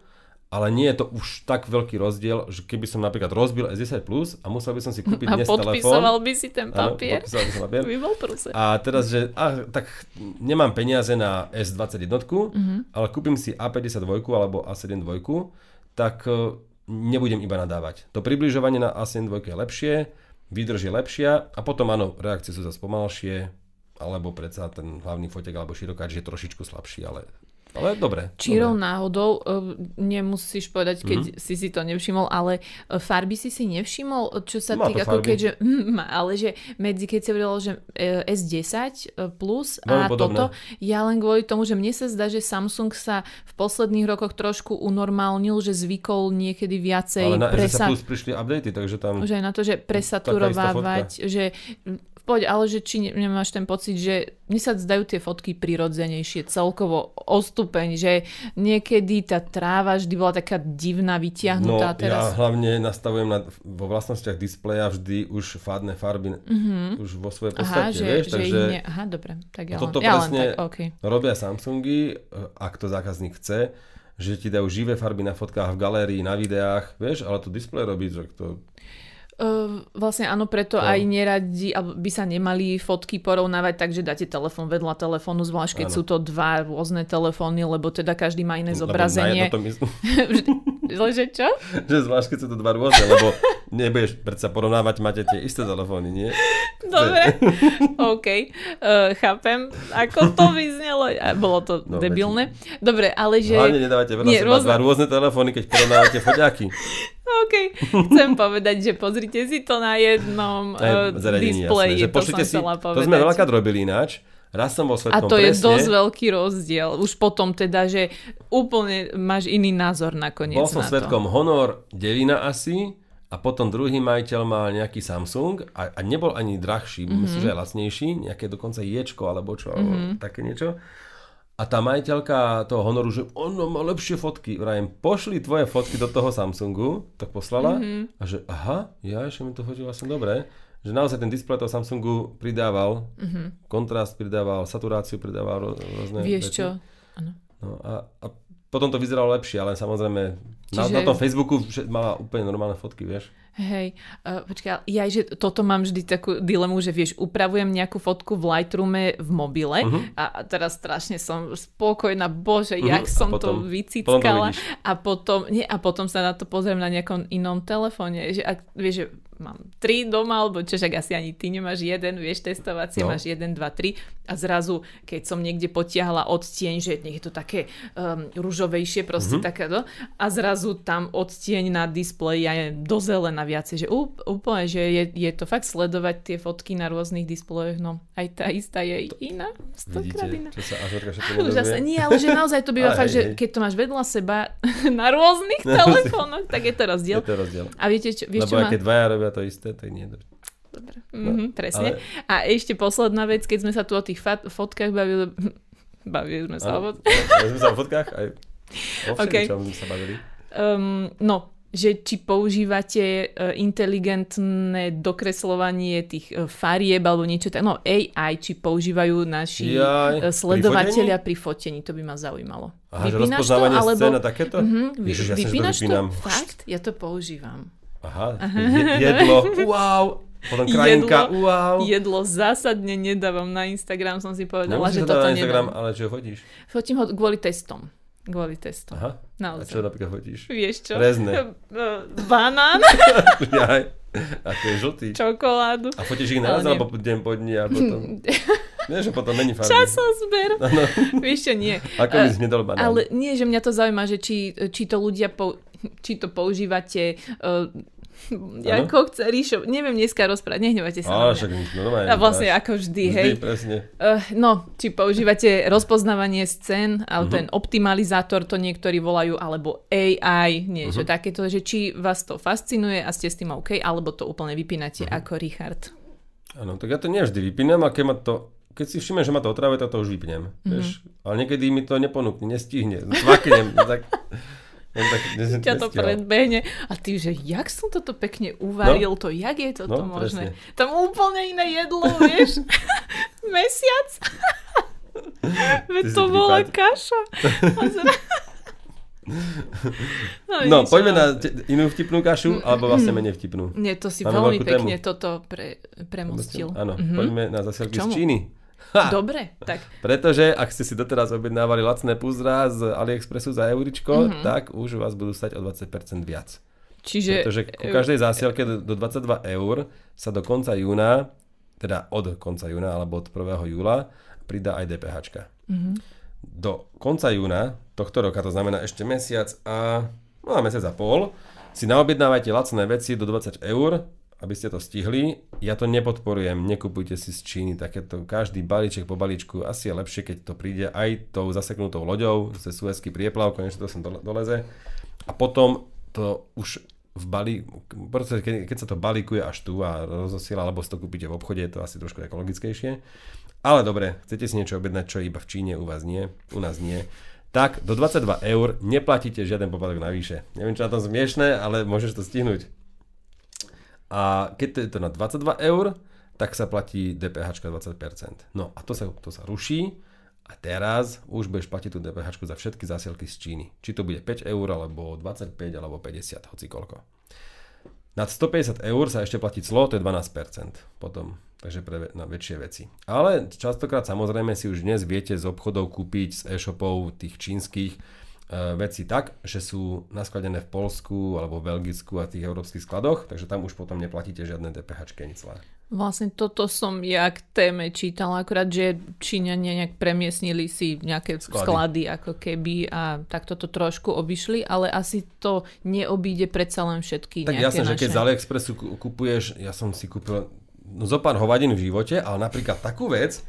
Speaker 2: ale nie je to už tak veľký rozdiel, že keby som napríklad rozbil S10 plus a musel by som si kúpiť
Speaker 1: A
Speaker 2: dnes telefón.
Speaker 1: podpisoval by si ten
Speaker 2: Áno,
Speaker 1: papier?
Speaker 2: podpisoval by som papier.
Speaker 1: by bol prúse.
Speaker 2: A teraz, že a, tak nemám peniaze na S21,
Speaker 1: Mhm.
Speaker 2: ale kúpim si A52 alebo A72, tak e, nebudem iba nadávať. To približovanie na A72 je lepšie, výdrž je lepšia a potom áno, reakcie sú zase pomalšie, alebo predsa ten hlavný fotek alebo širokáč je trošičku slabší, ale, ale dobre.
Speaker 1: Čírou
Speaker 2: dobre.
Speaker 1: náhodou, e, nemusíš povedať, keď
Speaker 2: Mhm.
Speaker 1: mm-hmm. si si to nevšimol, ale e, farby si si nevšimol, čo sa
Speaker 2: Má
Speaker 1: týka, ako keďže, ale že medzi, keď si hovorilo, že e, S10 plus a toto, ja len kvôli tomu, že mne sa zdá, že Samsung sa v posledných rokoch trošku unormálnil, že zvykol niekedy viacej
Speaker 2: Ale na S10
Speaker 1: presa-
Speaker 2: Plus prišli updaty, takže tam...
Speaker 1: už aj na to, že presaturovávať, že pohode, ale že či ne- nemáš ten pocit, že mne sa zdajú tie fotky prirodzenejšie, celkovo o stupeň, že niekedy tá tráva vždy bola taká divná,
Speaker 2: No,
Speaker 1: vytiahnutá
Speaker 2: ja
Speaker 1: teraz.
Speaker 2: hlavne nastavujem na, vo vlastnostiach displeja vždy už fádne farby mm-hmm. už vo svojej
Speaker 1: Aha,
Speaker 2: podstate,
Speaker 1: že,
Speaker 2: vieš,
Speaker 1: že
Speaker 2: takže
Speaker 1: ne... Aha, dobre. Tak ja,
Speaker 2: A toto
Speaker 1: len, ja len tak, okay.
Speaker 2: robia Samsungy, eh, ak to zákazník chce, že ti dajú živé farby na fotkách v galérii, na videách, vieš, ale to displej robí, že to...
Speaker 1: Uh, vlastne áno, preto
Speaker 2: To-
Speaker 1: aj neradi, alebo by sa nemali fotky porovnávať tak, že dáte telefón vedľa telefónu, zvlášť keď
Speaker 2: Áno.
Speaker 1: sú to dva rôzne telefóny, lebo teda každý má iné
Speaker 2: lebo
Speaker 1: zobrazenie.
Speaker 2: Na jedno to myslím,
Speaker 1: Vždy- že čo?
Speaker 2: že zvlášť, keď sú to dva rôzne, lebo nebudeš predsa porovnávať, máte tie isté telefóny, nie?
Speaker 1: Dobre, OK, uh, chápem, ako to vyznelo, bolo to
Speaker 2: No,
Speaker 1: debilné. Dobre, ale že...
Speaker 2: Hlavne nedávate vedľa
Speaker 1: Nie,
Speaker 2: seba
Speaker 1: rôzne-
Speaker 2: dva rôzne telefóny, keď porovnávate foťáky.
Speaker 1: OK, chcem povedať, že pozrite si to na jednom uh, displeji, to som
Speaker 2: si,
Speaker 1: chcela
Speaker 2: to
Speaker 1: povedať.
Speaker 2: sme veľakrát robili ináč. Raz som bol
Speaker 1: a
Speaker 2: svetkom
Speaker 1: to je
Speaker 2: presne,
Speaker 1: dosť veľký rozdiel. Už potom teda, že úplne máš iný názor nakoniec
Speaker 2: Bol som
Speaker 1: na
Speaker 2: svetkom Honor 9 asi a potom druhý majiteľ mal nejaký Samsung a, a nebol ani drahší, mm-hmm. myslím, že aj lacnejší, nejaké dokonca ječko alebo čo, alebo
Speaker 1: Mhm.
Speaker 2: také niečo. A tá majiteľka toho Honoru, že ono má lepšie fotky. Vrajem, pošli tvoje fotky do toho Samsungu, tak poslala.
Speaker 1: Mhm.
Speaker 2: A že aha, ja ešte mi to chodí vlastne dobre. Že naozaj ten displej toho Samsungu pridával, kontrast pridával, saturáciu pridával rôzne.
Speaker 1: Vieš
Speaker 2: veci.
Speaker 1: čo? Áno.
Speaker 2: No a, a potom to vyzeralo lepšie, ale samozrejme na,
Speaker 1: Čiže-
Speaker 2: na tom Facebooku mala úplne normálne fotky, vieš.
Speaker 1: Hej, uh, počkaj, ja že toto mám vždy takú dilemu, že vieš, upravujem nejakú fotku v Lightroome v mobile
Speaker 2: Mhm.
Speaker 1: a, teraz strašne som spokojná, bože,
Speaker 2: Mhm,
Speaker 1: jak
Speaker 2: a
Speaker 1: som
Speaker 2: potom-
Speaker 1: to vycickala
Speaker 2: potom to vidíš.
Speaker 1: a potom, nie, a potom sa na to pozriem na nejakom inom telefóne, že ak, vieš, že mám tri doma, alebo čo, však asi ani ty nemáš jeden, vieš, testovacie,
Speaker 2: No.
Speaker 1: máš jeden, dva, tri a zrazu, keď som niekde potiahla odtieň, že nech je to také um, ružovejšie, proste
Speaker 2: Mhm.
Speaker 1: takéto a zrazu tam odtieň na displeji je do zelena viacej, že úp- úplne, že je, je to fakt sledovať tie fotky na rôznych displejoch, no aj tá istá je iná, stokrát iná.
Speaker 2: Čo sa
Speaker 1: Úžasné.
Speaker 2: nedozvie?
Speaker 1: Nie, ale že naozaj to býva fakt,
Speaker 2: hej,
Speaker 1: že
Speaker 2: hej.
Speaker 1: keď to máš vedľa seba na rôznych telefónoch, tak je to rozdiel.
Speaker 2: Je to rozdiel.
Speaker 1: A viete, čo, vieš,
Speaker 2: Lebo
Speaker 1: čo
Speaker 2: aj
Speaker 1: má...
Speaker 2: keď dvaja robia to isté, tak nie. je.
Speaker 1: Dobre. Mhm, presne.
Speaker 2: ale-
Speaker 1: A ešte posledná vec, keď sme sa tu o tých fat- fotkách bavili, bavili sme sa o.
Speaker 2: Ja sme sa o fotkách aj o
Speaker 1: OK.
Speaker 2: všeličom sme sa bavili.
Speaker 1: Um, no, že či používate uh, inteligentné dokreslovanie tých uh, farieb alebo niečo tak, no AI, či používajú naši
Speaker 2: Jaj,
Speaker 1: uh,
Speaker 2: pri
Speaker 1: sledovateľia pri fotení? to by ma zaujímalo.
Speaker 2: Aha, že
Speaker 1: vypínaš to,
Speaker 2: rozpoznávanie
Speaker 1: alebo...
Speaker 2: scén takéto?
Speaker 1: Mhm, vy,
Speaker 2: Ježiš, ja
Speaker 1: vypínaš
Speaker 2: to vypínam.
Speaker 1: to? Fakt? Ja to používam.
Speaker 2: Aha, je- jedlo, wow. Potom krajinka,
Speaker 1: Jedlo.
Speaker 2: wow.
Speaker 1: Jedlo zásadne nedávam na Instagram, som si povedala,
Speaker 2: Nemusíš
Speaker 1: že toto
Speaker 2: na Instagram,
Speaker 1: nedám.
Speaker 2: ale čo chodíš?
Speaker 1: Fotím ho kvôli testom. kvôli testu.
Speaker 2: Aha. A
Speaker 1: Naozaj.
Speaker 2: čo napríklad fotíš?
Speaker 1: Vieš čo?
Speaker 2: Rezne.
Speaker 1: Banán,
Speaker 2: Jaj. A to je žltý.
Speaker 1: čokoládu.
Speaker 2: A fotíš ich naraz,
Speaker 1: nie.
Speaker 2: alebo deň po dni, a potom... Vieš, že potom mení farby.
Speaker 1: Časozber.
Speaker 2: Áno.
Speaker 1: Vieš čo, nie.
Speaker 2: Ako by si nedal banán.
Speaker 1: Ale nie, že mňa to zaujíma, že či, či to ľudia, pou, či to používate uh, ako chce Ríšo, neviem dneska rozprávať, nehnevajte sa.
Speaker 2: Ale však no normálne.
Speaker 1: A vlastne ako vždy,
Speaker 2: Vždy,
Speaker 1: hej.
Speaker 2: presne.
Speaker 1: Uh, no, či používate rozpoznávanie scén, alebo
Speaker 2: Mhm.
Speaker 1: ten optimalizátor, to niektorí volajú, alebo AI, niečo
Speaker 2: Mhm.
Speaker 1: takéto, že či vás to fascinuje a ste s tým OK, alebo to úplne vypínate
Speaker 2: Mhm.
Speaker 1: ako Richard.
Speaker 2: Áno, tak ja to nevždy vypínam a keď ma to keď si všimnem, že ma to otravuje, tak to už vypnem.
Speaker 1: Mhm.
Speaker 2: Mm-hmm. Vieš? Ale niekedy mi to neponúkne, nestihne. Zvaknem. tak, len tak
Speaker 1: ťa to predbehne a ty, že jak som toto pekne uvaril, to jak je toto
Speaker 2: No,
Speaker 1: možné?
Speaker 2: presne.
Speaker 1: Tam úplne iné jedlo, vieš? Mesiac? Veď to bola kaša.
Speaker 2: No,
Speaker 1: nič,
Speaker 2: poďme
Speaker 1: no.
Speaker 2: na inú vtipnú kašu, alebo vlastne menej vtipnú.
Speaker 1: Nie, to si
Speaker 2: Máme
Speaker 1: veľmi pekne
Speaker 2: tému.
Speaker 1: toto pre, premostil.
Speaker 2: Áno,
Speaker 1: Mhm.
Speaker 2: poďme na zasielky z? Číny.
Speaker 1: Dobre, tak
Speaker 2: Pretože ak ste si doteraz objednávali lacné púzdra z AliExpressu za euričko, mm-hmm. tak už vás budú stať o 20% viac.
Speaker 1: čiže...
Speaker 2: Pretože ku každej zásielke do, do 22 eur sa do konca júna, teda od konca júna alebo od 1. júla, pridá aj DPH.
Speaker 1: Mhm.
Speaker 2: Do konca júna tohto roka, to znamená ešte mesiac a no a mesiac a pol, si naobjednávajte lacné veci do 20 eur, aby ste to stihli. Ja to nepodporujem, nekupujte si z Číny takéto, každý balíček po balíčku, asi je lepšie, keď to príde aj tou zaseknutou loďou, cez Suezký prieplav, konečne to sem dole- doleze. A potom to už v balí, keď, keď sa to balíkuje až tu a rozosiela, alebo si to kúpite v obchode, je to asi trošku ekologickejšie. Ale dobre, chcete si niečo objednať, čo iba v Číne, u vás nie, u nás nie. Tak do 22 eur neplatíte žiaden poplatok navyše. Neviem, čo na tom smiešné, ale môžeš to stihnúť. A keď to je to na 22 eur, tak sa platí DPH 20%. No a to sa, to sa ruší a teraz už budeš platiť tú DPH za všetky zásielky z Číny. Či to bude 5 eur, alebo 25, alebo 50, hoci koľko. Nad 150 eur sa ešte platí clo, to je 12% potom, takže pre na väčšie veci. Ale častokrát samozrejme si už dnes viete z obchodov kúpiť z e-shopov tých čínskych veci tak, že sú naskladené v Polsku alebo v Belgicku a tých európskych skladoch, takže tam už potom neplatíte žiadne DPH ani clá.
Speaker 1: Vlastne toto som ja k téme čítala, akurát, že Číňania nejak premiesnili si nejaké
Speaker 2: Sklady.
Speaker 1: sklady. ako keby a tak toto trošku obišli, ale asi to neobíde predsa len všetky
Speaker 2: Tak jasné, že keď
Speaker 1: naše...
Speaker 2: z AliExpressu ku- kupuješ, ja som si kúpil no, zo pár hovadín v živote, ale napríklad takú vec,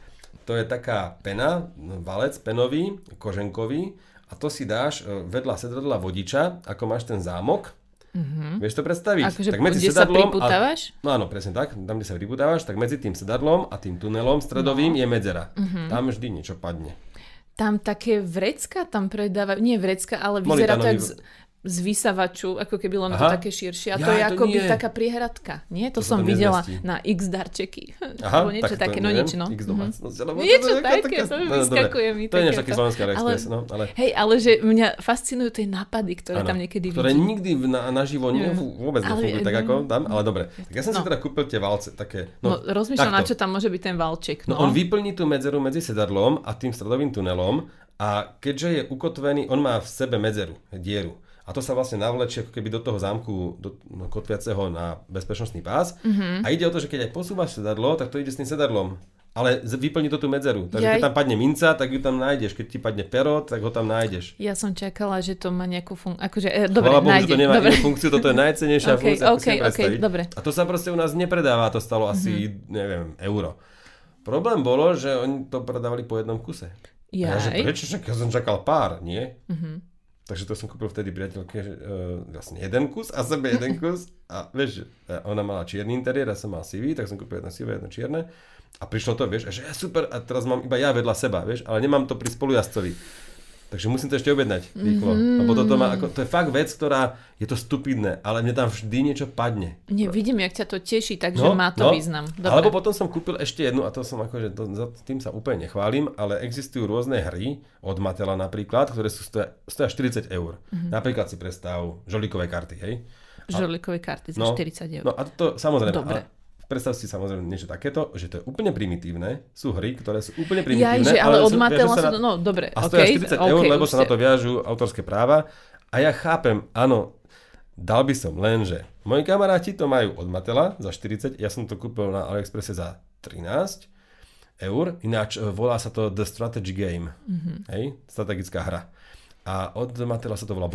Speaker 2: to je taká pena, no, valec penový, koženkový a to si dáš e, vedľa sedadla vodiča, ako máš ten zámok, mm-hmm. vieš to predstaviť?
Speaker 1: Akože
Speaker 2: tak medzi
Speaker 1: kde sa
Speaker 2: sedadlom
Speaker 1: priputávaš?
Speaker 2: A, no áno, presne tak, tam, kde sa priputávaš, tak medzi tým sedadlom a tým tunelom stredovým no. je medzera.
Speaker 1: Mhm.
Speaker 2: Mm-hmm. Tam vždy niečo padne.
Speaker 1: Tam také vrecka tam predávajú, nie vrecka, ale vyzerá to jak z, vysavaču, ako keby len to také širšie. A
Speaker 2: Ja,
Speaker 1: to je
Speaker 2: to
Speaker 1: ako by
Speaker 2: nie.
Speaker 1: taká priehradka. Nie, to,
Speaker 2: To
Speaker 1: som
Speaker 2: tam
Speaker 1: videla
Speaker 2: nezmestí.
Speaker 1: na X darčeky.
Speaker 2: Aha,
Speaker 1: Alebo niečo
Speaker 2: tak to
Speaker 1: také, no nič, no.
Speaker 2: X
Speaker 1: Mhm.
Speaker 2: domácnosť, alebo
Speaker 1: Niečo
Speaker 2: to
Speaker 1: také, to mi
Speaker 2: no,
Speaker 1: vyskakuje mi
Speaker 2: To je
Speaker 1: takéto.
Speaker 2: taký slovenský AliExpress,
Speaker 1: Ale-
Speaker 2: no, ale...
Speaker 1: Hej, ale že mňa fascinujú tie nápady, ktoré
Speaker 2: Áno,
Speaker 1: tam niekedy
Speaker 2: ktoré
Speaker 1: vidím.
Speaker 2: nikdy v- na, naživo
Speaker 1: Neviem.
Speaker 2: vôbec nefungujú tak ako tam, ale dobre. Tak ja som si
Speaker 1: No.
Speaker 2: teda kúpil tie valce, také,
Speaker 1: No,
Speaker 2: no,
Speaker 1: rozmýšľam, na čo tam môže byť ten valček.
Speaker 2: No, on vyplní tú medzeru medzi sedadlom a tým stredovým tunelom a keďže je ukotvený, on má v sebe medzeru, dieru. A to sa vlastne navlečie ako keby do toho zámku do, no, kotviaceho na bezpečnostný pás.
Speaker 1: Mhm.
Speaker 2: Mm-hmm. A ide o to, že keď aj posúvaš sedadlo, tak to ide s tým sedadlom. Ale vyplní to tú medzeru. Takže keď
Speaker 1: Jaj.
Speaker 2: tam padne minca, tak ju tam nájdeš. Keď ti padne pero, tak ho tam nájdeš.
Speaker 1: Ja som čakala, že to má nejakú funkciu. Akože, e, dobre,
Speaker 2: Chvala Bohu, že to nemá
Speaker 1: dobre.
Speaker 2: funkciu, toto je najcenejšia
Speaker 1: OK,
Speaker 2: funkcia, ako si
Speaker 1: OK,
Speaker 2: viem
Speaker 1: OK,
Speaker 2: predstaviť.
Speaker 1: dobre.
Speaker 2: A to sa proste u nás nepredáva, to stalo asi, neviem, euro. Problém bolo, že oni to predávali po jednom kuse. A ja, že
Speaker 1: Jaj.
Speaker 2: Prečo? Ja som čakal pár, nie? Takže to som kúpil vtedy priateľke uh, vlastne jeden kus a sebe jeden kus. A vieš, že ona mala čierny interiér, ja som mal sivý, tak som kúpil jedno sivé, jedno čierne. A prišlo to, vieš, a že ja super, a teraz mám iba ja vedľa seba, vieš, ale nemám to pri spolujazcovi. Takže musím to ešte objednať rýchlo. Mm-hmm. Lebo toto má, ako, to je fakt vec, ktorá je to stupidné, ale mne tam vždy niečo padne.
Speaker 1: Nie, vidím, jak ťa to teší, takže má to význam. Dobre.
Speaker 2: Alebo potom som kúpil ešte jednu, a to som akože, to, za tým sa úplne nechválim, ale existujú rôzne hry, od Matela napríklad, ktoré sú stoja, stoja 40 eur.
Speaker 1: Mhm.
Speaker 2: Mm-hmm. Napríklad si predstav žolíkové karty, hej?
Speaker 1: Žolíkové karty za
Speaker 2: No,
Speaker 1: 40 eur.
Speaker 2: No a to samozrejme,
Speaker 1: Dobre.
Speaker 2: ale predstav si samozrejme niečo takéto, že to je úplne primitívne. Sú hry, ktoré sú úplne
Speaker 1: Ja,
Speaker 2: primitívne.
Speaker 1: že, ale od
Speaker 2: sú-
Speaker 1: Matela sa
Speaker 2: na-
Speaker 1: no dobre,
Speaker 2: a stoja 40 eur,
Speaker 1: OK,
Speaker 2: lebo sa na to viažú autorské práva. A ja chápem, áno, dal by som len, že moji kamaráti to majú od Matela za 40, ja som to kúpil na AliExpresse za 13 eur, ináč e, volá sa to The Strategy Game, mm-hmm. hej, strategická hra. A od Matela sa to volá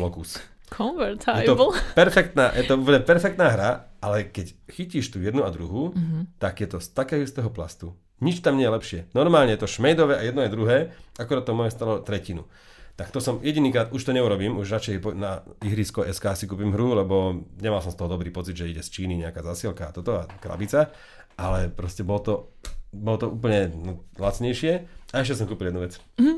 Speaker 2: Blocus. Je to
Speaker 1: Convertible.
Speaker 2: perfektná, je to úplne perfektná hra, ale keď chytíš tú jednu a druhú,
Speaker 1: Mhm.
Speaker 2: mm-hmm. tak je to z takého istého plastu. Nič tam nie je lepšie. Normálne je to šmejdové a jedno je druhé, akorát to moje stalo tretinu. Tak to som jedinýkrát, už to neurobím, už radšej na ihrisko SK si kúpim hru, lebo nemal som z toho dobrý pocit, že ide z Číny nejaká zasielka a toto a krabica, ale proste bolo to, bolo to úplne no, lacnejšie. A ešte som kúpil jednu vec.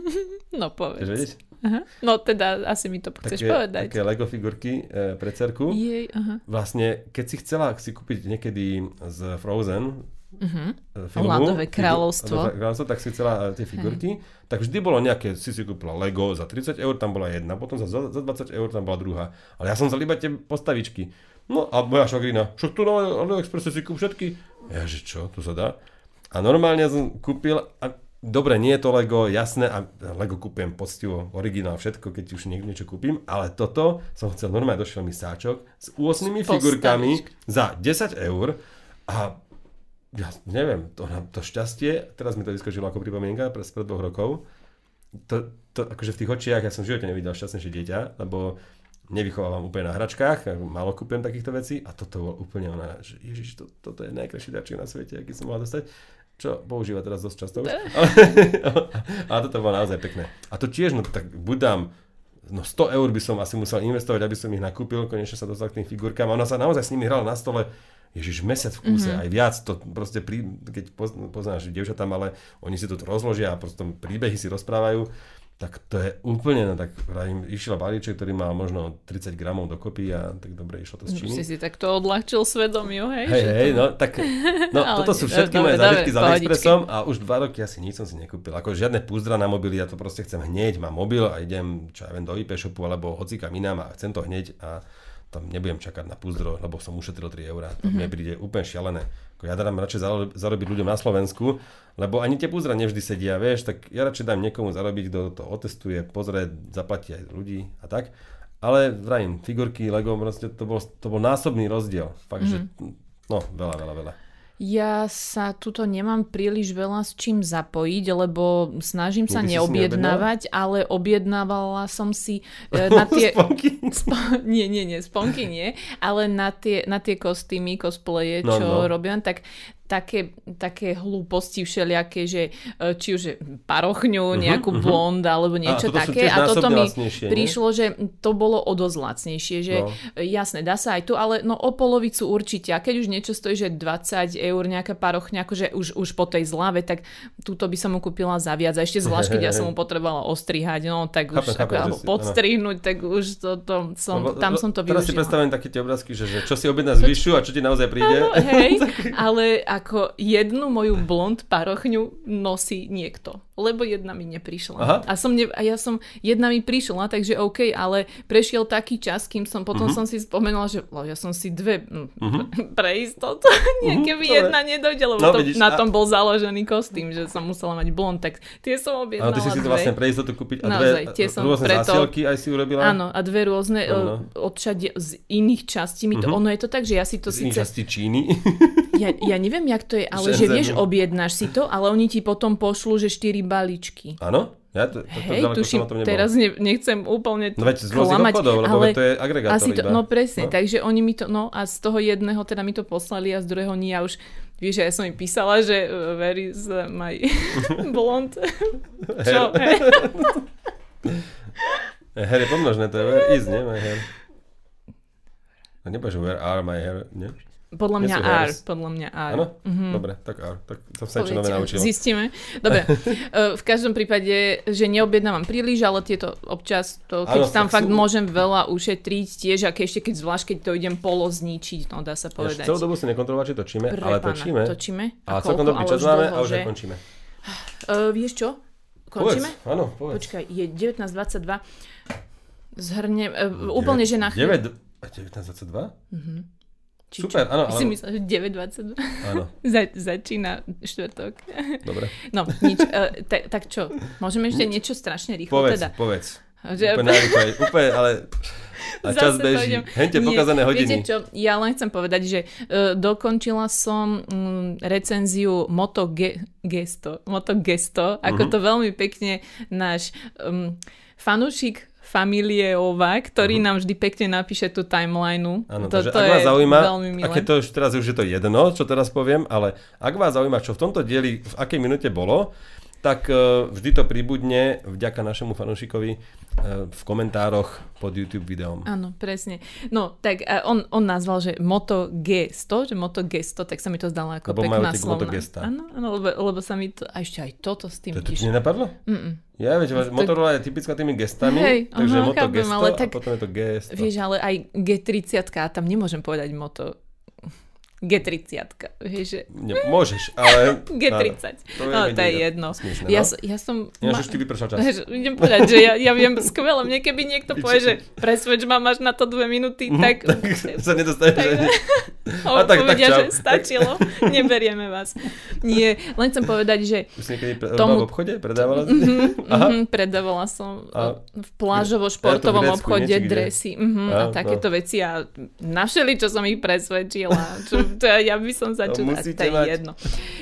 Speaker 1: No povedz.
Speaker 2: Chceš vedieť?
Speaker 1: Aha. No teda asi mi to chceš
Speaker 2: Také,
Speaker 1: povedať.
Speaker 2: také Lego figurky e, pre cerku.
Speaker 1: Jej, aha.
Speaker 2: vlastne, keď si chcela si kúpiť niekedy z Frozen
Speaker 1: Uh-huh.
Speaker 2: filmu,
Speaker 1: Ľadové kráľovstvo.
Speaker 2: Ľadové kráľovstvo, tak si chcela e, tie figurky, tak vždy bolo nejaké, si si kúpila Lego za 30 eur, tam bola jedna, potom za, za 20 eur tam bola druhá. Ale ja som vzal iba tie postavičky. No a moja švagrina, však tu na AliExpresse si kúp všetky. Ja, že čo, tu sa dá? A normálne som kúpil, a dobre, nie je to Lego, jasné, a Lego kúpujem poctivo, originál, všetko, keď už nie, niečo kúpim, ale toto som chcel, normálne došiel mi sáčok s 8 figurkami za 10 eur a ja neviem, to, to šťastie, teraz mi to vyskočilo ako pripomienka pre spred dvoch rokov, to, to akože v tých očiach, ja som v živote nevidel šťastnejšie dieťa, lebo nevychovávam úplne na hračkách, málo kúpim takýchto vecí a toto bolo úplne ona, že ježiš, to, toto je najkrajší darček na svete, aký som mohla dostať čo používa teraz dosť často už. Ale, ale toto bolo naozaj pekné. A to tiež, no tak buď dám no 100 eur by som asi musel investovať, aby som ich nakúpil, konečne sa dostal k tým figurkám. A ona sa naozaj s nimi hrala na stole Ježiš, mesiac v kúse, mm-hmm. aj viac, to proste, prí, keď poz- poznáš dievčatá malé, oni si to rozložia a proste príbehy si rozprávajú, tak to je úplne, no tak im išiel balíček, ktorý mal možno 30 gramov dokopy a tak dobre išlo to
Speaker 1: Už
Speaker 2: Číny.
Speaker 1: si si takto odľahčil svedomiu, hej?
Speaker 2: Hej, hej, no tak, no toto
Speaker 1: nie,
Speaker 2: sú všetky
Speaker 1: dobre,
Speaker 2: moje
Speaker 1: dobre,
Speaker 2: zážitky s. AliExpressom a už dva roky asi nič som si nekúpil. Ako žiadne púzdra na mobily, ja to proste chcem hneď, mám mobil a idem, čo ja viem, do IP shopu alebo hocikam inám a chcem to hneď a tam nebudem čakať na púzdro, lebo som ušetril 3 eurá. To
Speaker 1: Mhm.
Speaker 2: mm-hmm. mne príde úplne šialené. Ako ja dám radšej zaro- zarobiť ľuďom na Slovensku, lebo ani tie púzdra nevždy sedia, vieš, tak ja radšej dám niekomu zarobiť, kto to otestuje, pozrie, zaplatí aj ľudí a tak. Ale vrajím, figurky, Lego, proste to bol, to bol násobný rozdiel. Fakt, mm-hmm. že no, veľa, veľa, veľa.
Speaker 1: Ja sa tuto nemám príliš veľa s čím zapojiť, lebo snažím sa
Speaker 2: Nikdy
Speaker 1: neobjednávať, ale objednávala som si e, na tie...
Speaker 2: Sponky.
Speaker 1: Spo- nie, nie, nie, sponky nie, ale na tie, na tie kostýmy, cosplaye,
Speaker 2: No,
Speaker 1: čo
Speaker 2: no.
Speaker 1: robím, tak také, také hlúposti všelijaké, že e, či už parochňu, nejakú blond alebo niečo
Speaker 2: sú
Speaker 1: také. A toto mi
Speaker 2: nie?
Speaker 1: prišlo, že to bolo o dosť lacnejšie, že
Speaker 2: No.
Speaker 1: jasné, dá sa aj tu, ale no o polovicu určite. A keď už niečo stojí, že 20 eur nejaká parochňa, akože už, už po tej zlave, tak túto by som mu kúpila za viac. A ešte zvlášť, keď ja som mu potrebovala ostrihať, no tak už
Speaker 2: Chápem,
Speaker 1: ako, alebo
Speaker 2: si- áno.
Speaker 1: podstrihnúť, tak už to, to som,
Speaker 2: Lebo-
Speaker 1: tam som to
Speaker 2: Teraz si
Speaker 1: využila.
Speaker 2: predstavujem také tie obrázky, že, že čo si objedná z vyššiu a čo ti naozaj príde.
Speaker 1: Áno, hej, ale ako jednu moju blond parochňu nosí niekto, lebo jedna mi neprišla.
Speaker 2: Aha.
Speaker 1: A, som ne, a ja som, jedna mi prišla, takže OK, ale prešiel taký čas, kým som potom
Speaker 2: Mhm.
Speaker 1: som si spomenula, že lo, ja som si dve mm, pre istotu, nie, keby
Speaker 2: dobre.
Speaker 1: jedna nedojde, lebo
Speaker 2: No,
Speaker 1: to,
Speaker 2: vidíš,
Speaker 1: na tom bol založený kostým, že som musela mať blond, tak tie som
Speaker 2: Ale
Speaker 1: objednala
Speaker 2: ty si si to vlastne pre istotu kúpiť a
Speaker 1: Naozaj,
Speaker 2: dve
Speaker 1: tie som
Speaker 2: rôzne
Speaker 1: preto-
Speaker 2: zásielky aj si urobila.
Speaker 1: Áno, a dve rôzne
Speaker 2: No,
Speaker 1: no,
Speaker 2: no.
Speaker 1: odšade z iných častí mi to,
Speaker 2: Mhm.
Speaker 1: ono je to tak, že ja si to
Speaker 2: Z iných
Speaker 1: síce
Speaker 2: častí Číny.
Speaker 1: ja, ja neviem, jak to je, ale že
Speaker 2: Shenzhenu.
Speaker 1: vieš, objednáš si to, ale oni ti potom pošlú, že 4 balíčky.
Speaker 2: Áno? Ja to, to, to
Speaker 1: Hej,
Speaker 2: ďaleko
Speaker 1: tuším,
Speaker 2: som
Speaker 1: teraz ne, nechcem úplne
Speaker 2: No veď z
Speaker 1: klamať,
Speaker 2: obchodov, lebo
Speaker 1: ale
Speaker 2: to je agregátor
Speaker 1: asi to,
Speaker 2: iba.
Speaker 1: no presne,
Speaker 2: No.
Speaker 1: takže oni mi to, no a z toho jedného teda mi to poslali a z druhého nie, ja už, vieš, ja som im písala, že where is my blond, čo,
Speaker 2: Hair je pomnožné, to je where is, nie? My hair. No nepovieš, where are my hair, nie?
Speaker 1: Podľa mňa R,
Speaker 2: hairs.
Speaker 1: podľa mňa R.
Speaker 2: Áno? Dobre, tak R. Tak som sa niečo nové naučil.
Speaker 1: Zistíme. Dobre, eh, v každom prípade, že neobjednávam príliš, ale tieto občas, to, keď
Speaker 2: Áno,
Speaker 1: tam fakt
Speaker 2: sú-
Speaker 1: môžem veľa ušetriť tiež, a keď ešte keď zvlášť, keď to idem polo zničiť, no dá sa
Speaker 2: Ja
Speaker 1: povedať.
Speaker 2: celú dobu si nekontrolovať, či točíme,
Speaker 1: Pre
Speaker 2: ale
Speaker 1: pána,
Speaker 2: točíme.
Speaker 1: točíme.
Speaker 2: A
Speaker 1: koľko?
Speaker 2: celkom dobrý čas máme a už
Speaker 1: že?
Speaker 2: končíme.
Speaker 1: Eh, vieš čo? Končíme?
Speaker 2: Povedz, áno, povedz.
Speaker 1: Počkaj, je 19.22. Zhrnem, uh, úplne, že na chvíľu.
Speaker 2: 9, 1922?
Speaker 1: Či
Speaker 2: Super, áno,
Speaker 1: Si
Speaker 2: ale-
Speaker 1: myslel, že 9.22?
Speaker 2: Áno,
Speaker 1: Za, začína štvrtok.
Speaker 2: dobre.
Speaker 1: No, nič. Uh, ta, tak čo? Môžeme ešte niečo strašne rýchlo
Speaker 2: Povedz,
Speaker 1: teda?
Speaker 2: povedz.
Speaker 1: Že-
Speaker 2: Úplne najrychlej, úplne, ale... A čas
Speaker 1: Zase
Speaker 2: beží. Hente pokazané hodiny.
Speaker 1: Viete čo, ja len chcem povedať, že uh, dokončila som um, recenziu Moto Ge- Gesto, Moto Gesto, ako
Speaker 2: Mhm.
Speaker 1: to veľmi pekne náš um, fanúšik familie Ova, ktorý nám vždy pekne napíše tú timelineu.
Speaker 2: Áno,
Speaker 1: to,
Speaker 2: takže
Speaker 1: to
Speaker 2: ak
Speaker 1: je
Speaker 2: vás zaujíma,
Speaker 1: veľmi milé.
Speaker 2: a keď to už teraz už je to jedno, čo teraz poviem, ale ak vás zaujíma, čo v tomto dieli, v akej minúte bolo, tak uh, vždy to pribudne vďaka našemu fanúšikovi uh, v komentároch pod YouTube videom.
Speaker 1: Áno, presne. No, tak a on, on nazval, že Moto G100, že Moto G100, tak sa mi to zdalo ako
Speaker 2: Lebo
Speaker 1: pekná
Speaker 2: tie Moto
Speaker 1: slovná.
Speaker 2: Gesta.
Speaker 1: Áno, áno lebo, lebo sa mi to, a ešte aj toto s tým
Speaker 2: To, to ti nenapadlo?
Speaker 1: Mm-mm.
Speaker 2: Ja, vieš, Motorola je typická tými gestami,
Speaker 1: Hej,
Speaker 2: takže
Speaker 1: aha,
Speaker 2: Moto
Speaker 1: chápem,
Speaker 2: Gesto
Speaker 1: ale
Speaker 2: a
Speaker 1: tak-
Speaker 2: potom je to G100.
Speaker 1: Vieš, ale aj G30, a tam nemôžem povedať Moto G30, vieš, že
Speaker 2: Ne, môžeš, ale...
Speaker 1: G30.
Speaker 2: To je
Speaker 1: no, to je jedno.
Speaker 2: Smiešne,
Speaker 1: Ja,
Speaker 2: no.
Speaker 1: ja som...
Speaker 2: Ja,
Speaker 1: ma-
Speaker 2: už vypršal čas.
Speaker 1: Že, idem povedať, že ja, ja viem skvelé. Mne keby niekto povie, že presvedč ma, máš na to dve minúty, tak...
Speaker 2: tak sa nedostaneš
Speaker 1: tak-. A
Speaker 2: tak- tak
Speaker 1: povedia,
Speaker 2: čau.
Speaker 1: že stačilo, neberieme vás. Nie, len chcem povedať, že
Speaker 2: Už niekedy pre,
Speaker 1: Tomu-
Speaker 2: v obchode predávala?
Speaker 1: mhm, predávala som
Speaker 2: A-
Speaker 1: a, v plážovo-športovom
Speaker 2: Ja
Speaker 1: obchode dresy mhm, a
Speaker 2: Á,
Speaker 1: takéto veci a našeli, čo som ich presvedčila. Čo, to ja, ja by som začula, to, to je
Speaker 2: mať.
Speaker 1: jedno.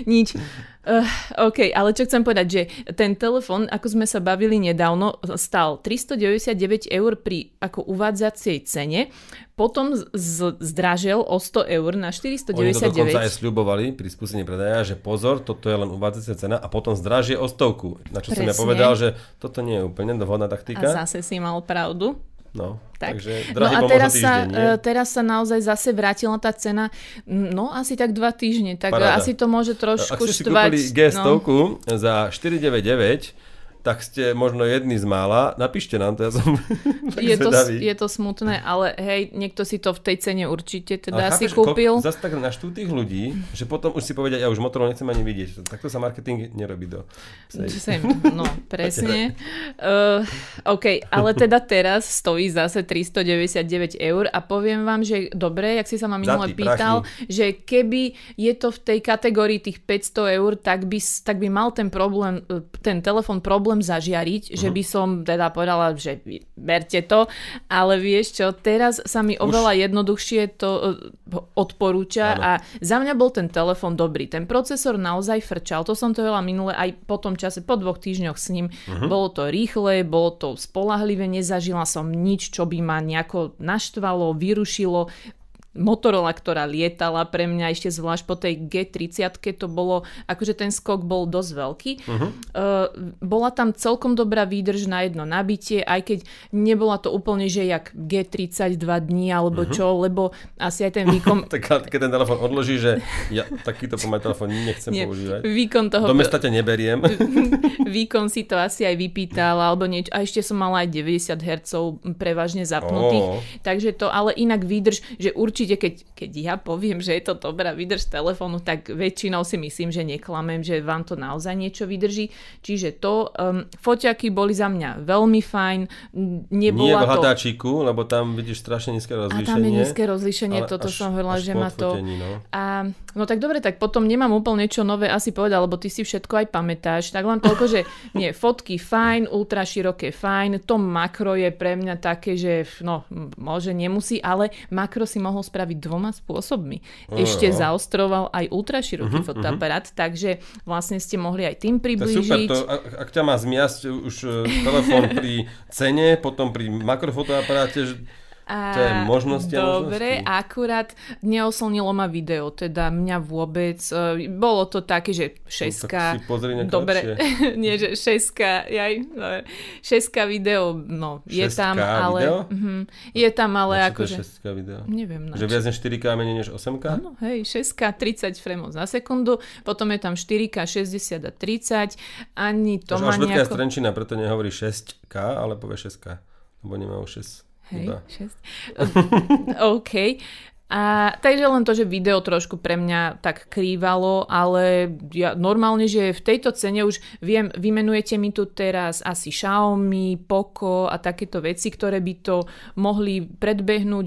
Speaker 1: Nič. Uh, OK, ale čo chcem povedať, že ten telefon, ako sme sa bavili nedávno, stal 399 eur pri ako uvádzacej cene, potom z- z- zdražel o 100 eur na
Speaker 2: Oni to dokonca aj
Speaker 1: 499.
Speaker 2: sľubovali pri spustení predaja, že pozor, toto je len uvádzacia cena a potom zdražie o stovku. Na čo som ja
Speaker 1: Presne.
Speaker 2: povedal, že toto nie je úplne dohodná
Speaker 1: A
Speaker 2: taktika.
Speaker 1: zase si mal pravdu.
Speaker 2: No,
Speaker 1: Tak.
Speaker 2: takže
Speaker 1: No
Speaker 2: drahý
Speaker 1: a
Speaker 2: pomôže
Speaker 1: teraz sa,
Speaker 2: týždeň, nie?
Speaker 1: e, teraz sa naozaj zase vrátila tá cena, no asi tak dva týždne, tak
Speaker 2: Paráda.
Speaker 1: asi to môže
Speaker 2: Ak
Speaker 1: trošku
Speaker 2: ste si
Speaker 1: štvať.
Speaker 2: kúpili G100
Speaker 1: no.
Speaker 2: za 499, tak ste možno jedni z mála. Napíšte nám to, ja som
Speaker 1: je, to,
Speaker 2: zvedavý.
Speaker 1: je to smutné, ale hej, niekto si to v tej cene určite teda
Speaker 2: Ale
Speaker 1: si
Speaker 2: chápeš,
Speaker 1: kúpil.
Speaker 2: Koľko, zase tak naštú tých ľudí, že potom už si povedia, ja už motorov nechcem ani vidieť. Takto sa marketing nerobí do...
Speaker 1: Sem, no, presne. Uh, OK, ale teda teraz stojí zase 399 eur a poviem vám, že dobre, jak si sa ma minule pýtal, že keby je to v tej kategórii tých 500 eur, tak by, tak by mal ten problém, e, ten telefon problém zažiariť, že
Speaker 2: Mhm.
Speaker 1: by som teda povedala, že berte to, ale vieš čo, teraz sa mi oveľa jednoduchšie to e, odporúča
Speaker 2: Áno.
Speaker 1: a za mňa bol ten telefon dobrý. Ten procesor naozaj frčal, to som to veľa minule aj po tom čase, po dvoch týždňoch s ním.
Speaker 2: Mhm.
Speaker 1: Bolo to rýchle, bolo to spolahlivé, nezažila som nič, čo by ma nejako naštvalo, vyrušilo. Motorola, ktorá lietala pre mňa ešte zvlášť po tej G30, to bolo, akože ten skok bol dosť veľký. Uh-huh. Uh, bola tam celkom dobrá výdrž na jedno nabitie, aj keď nebola to úplne, že jak G32 dní alebo uh-huh. čo, lebo asi aj ten výkon...
Speaker 2: Tak keď ten telefon odloží, že ja takýto pomaly telefón nechcem
Speaker 1: Nie,
Speaker 2: používať.
Speaker 1: výkon toho...
Speaker 2: Do mesta ťa neberiem.
Speaker 1: výkon si to asi aj vypýtal alebo niečo. A ešte som mala aj 90 Hz prevažne zapnutých.
Speaker 2: Ó.
Speaker 1: Takže to, ale inak výdrž, že určite keď, keď ja poviem, že je to dobrá výdrž telefónu, tak väčšinou si myslím, že neklamem, že vám to naozaj niečo vydrží. Čiže to, um, foťaky boli za mňa veľmi fajn. N-
Speaker 2: Nie v
Speaker 1: Nebola to...
Speaker 2: hľadáčiku, lebo tam vidíš strašne nízke
Speaker 1: A
Speaker 2: rozlíšenie.
Speaker 1: tam je nízke rozlíšenie, toto som hovorila, že ma to...
Speaker 2: no.
Speaker 1: A, no tak dobre, tak potom nemám úplne čo nové asi povedať, lebo ty si všetko aj pamätáš. Tak len toľko, že nie, fotky fajn, ultra široké fajn, to makro je pre mňa také, že no, môže, nemusí, ale makro si mohol spraviť dvoma spôsobmi. Ešte
Speaker 2: Jo.
Speaker 1: zaostroval aj ultra široký fotoaparát, takže vlastne ste mohli aj tým
Speaker 2: To je super,
Speaker 1: priblížiť.
Speaker 2: to, ak, ak ťa má zmiasť už e, telefón pri cene, potom pri makrofotoaparáte,
Speaker 1: A
Speaker 2: To je možnosti a
Speaker 1: Dobre,
Speaker 2: možnosti.
Speaker 1: akurát neoslnilo ma video, teda mňa vôbec. e, Bolo to také, že
Speaker 2: No,
Speaker 1: šeska.
Speaker 2: tak pozri nejaké
Speaker 1: Dobre, nie, že šeska, jaj, dobre. šeska video, no, je
Speaker 2: 6K
Speaker 1: tam, ale...
Speaker 2: video?
Speaker 1: Mhm, je tam, ale
Speaker 2: Na to
Speaker 1: akože...
Speaker 2: je 6 video?
Speaker 1: Neviem, na
Speaker 2: Že viac než 4K menej než 8K?
Speaker 1: Áno, hej, 6K 30 frameov za sekundu, potom je tam 4K 60 a 30, ani to
Speaker 2: Alžbetka je
Speaker 1: nejako...
Speaker 2: Strenčina, preto nehovorí 6K, ale povie 6K. Lebo nemá už 6.
Speaker 1: Hej,
Speaker 2: Iba.
Speaker 1: 6. OK. A takže len to, že video trošku pre mňa tak krývalo, ale ja normálne, že v tejto cene už viem, vymenujete mi tu teraz asi Xiaomi, Poco a takéto veci, ktoré by to mohli predbehnúť,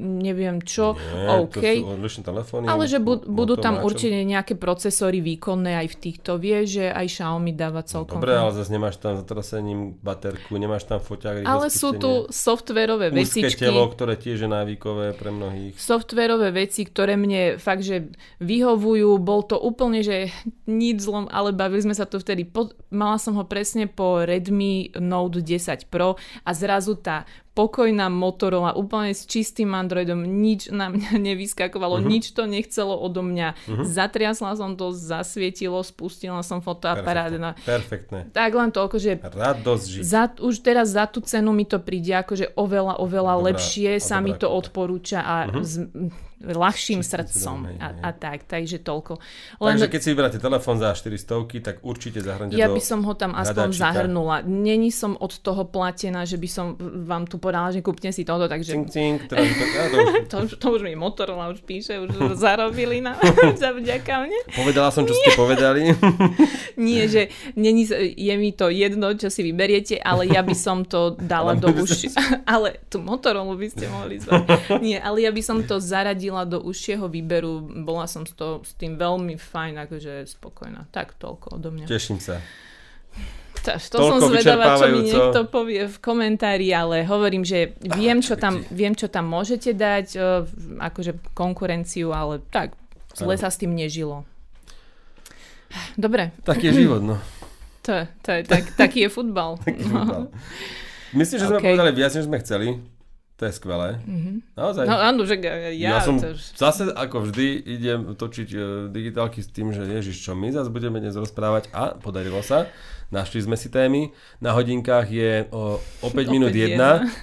Speaker 1: neviem čo,
Speaker 2: Nie,
Speaker 1: OK.
Speaker 2: to sú telefóny.
Speaker 1: Ale že bu- budú
Speaker 2: Moto
Speaker 1: tam určite nejaké procesory výkonné aj v týchto. Vie, že aj Xiaomi dáva celkom.
Speaker 2: Dobre, ale zase nemáš tam zatrasením baterku, nemáš tam foťák,
Speaker 1: ale sú tu softverové vecičky.
Speaker 2: telo, ktoré tiež je návykové pre mnohých.
Speaker 1: Softverové veci, ktoré mne fakt, že vyhovujú. Bol to úplne, že nič zlom, ale bavili sme sa tu vtedy. Po, mala som ho presne po Redmi Note 10 Pro a zrazu tá pokojná Motorola úplne s čistým Androidom, nič na mňa nevyskakovalo,
Speaker 2: Mhm.
Speaker 1: uh-huh. nič to nechcelo odo mňa. Uh-huh. Zatriasla som to, zasvietilo, spustila som fotoaparát. Na...
Speaker 2: Perfektné.
Speaker 1: Tak len toľko, že
Speaker 2: Radosť žiť.
Speaker 1: za, už teraz za tú cenu mi to príde akože oveľa, oveľa
Speaker 2: Dobrá-
Speaker 1: lepšie sa mi to odporúča a uh-huh. s ľahším
Speaker 2: Čistým
Speaker 1: srdcom a,
Speaker 2: hej,
Speaker 1: a tak, takže toľko.
Speaker 2: Takže keď si vyberáte telefón za 400, tak určite zahrňte
Speaker 1: ja by som ho tam aspoň
Speaker 2: hľadačika.
Speaker 1: zahrnula. Není som od toho platená, že by som vám tu povedala, že kúpte si toto, takže
Speaker 2: Cink, cink, teraz to, už,
Speaker 1: to, už- to už mi Motorola už píše, už zarobili na za vďaka mne.
Speaker 2: povedala som, čo ste povedali.
Speaker 1: Nie, že není, je mi to jedno, čo si vyberiete, ale ja by som to dala
Speaker 2: Ale
Speaker 1: do uši. Ale tú Motorola by ste mohli zvať. Nie, ale ja by som to zaradila do užšieho výberu. Bola som s, to, s tým veľmi fajn, akože spokojná. Tak toľko odo mňa.
Speaker 2: Teším sa.
Speaker 1: To, to som zvedavá, čo mi niekto povie v komentári, ale hovorím, že viem, čo tam, viem, čo tam môžete dať, akože konkurenciu, ale tak, zle sa s tým nežilo. Dobre,
Speaker 2: Tak je život, no.
Speaker 1: to, to je, tak, taký je futbal.
Speaker 2: Taký futbal. Myslím, že sme
Speaker 1: OK.
Speaker 2: povedali viac, než sme chceli. To je skvelé. Naozaj.
Speaker 1: No áno, že ja,
Speaker 2: ja, som
Speaker 1: to už...
Speaker 2: zase ako vždy idem točiť e, digitálky s tým, že ježiš, čo my zase budeme dnes rozprávať a podarilo sa. Našli sme si témy. Na hodinkách je o, o 5 minút
Speaker 1: Opäť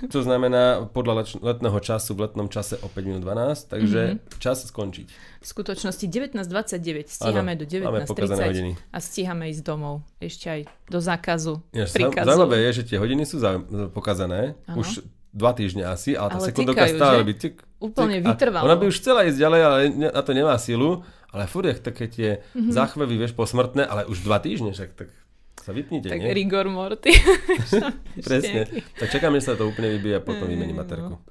Speaker 2: 1, to znamená podľa leč- letného času v letnom čase o 5 minút 12, takže
Speaker 1: Mhm.
Speaker 2: čas skončiť.
Speaker 1: V skutočnosti 19.29, stíhame
Speaker 2: Áno,
Speaker 1: do
Speaker 2: máme pokazané hodiny.
Speaker 1: 19.30 a stíhame ísť domov. Ešte aj do zákazu,
Speaker 2: Ináč,
Speaker 1: príkazu.
Speaker 2: Zaujímavé je, že tie hodiny sú zau- pokazané.
Speaker 1: Áno.
Speaker 2: Už dva týždne asi, ale tá
Speaker 1: Ale
Speaker 2: sekundovka
Speaker 1: tikajú,
Speaker 2: stále
Speaker 1: že?
Speaker 2: robí tik,
Speaker 1: Úplne
Speaker 2: tik,
Speaker 1: vytrvalo.
Speaker 2: Ona by už chcela ísť ďalej, ale ne- na to nemá silu. Ale furt je také tie
Speaker 1: Mhm.
Speaker 2: mm-hmm. záchvevy, vieš, posmrtné, ale už dva týždne, však tak sa vypnite,
Speaker 1: Tak
Speaker 2: nie?
Speaker 1: rigor morty.
Speaker 2: Presne.
Speaker 1: nejaký.
Speaker 2: Tak čakáme, že sa to úplne vybije a potom vymením materku.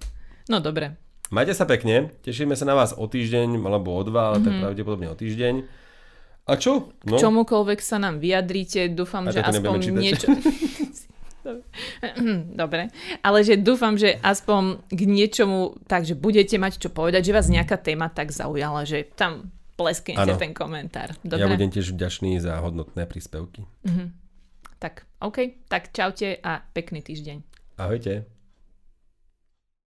Speaker 1: No dobre.
Speaker 2: Majte sa pekne, tešíme sa na vás o týždeň, alebo o dva, ale mm-hmm.
Speaker 1: Mhm.
Speaker 2: tak pravdepodobne o týždeň. A čo? No,
Speaker 1: Čomukoľvek sa nám vyjadríte, dúfam,
Speaker 2: A
Speaker 1: že aspoň niečo... Dobre, ale že dúfam, že aspoň k niečomu, takže budete mať čo povedať, že vás nejaká téma tak zaujala, že tam plesknete ten komentár.
Speaker 2: ja
Speaker 1: Dobre?
Speaker 2: budem tiež vďačný za hodnotné príspevky.
Speaker 1: Tak, OK, tak čaute a pekný týždeň.
Speaker 2: Ahojte.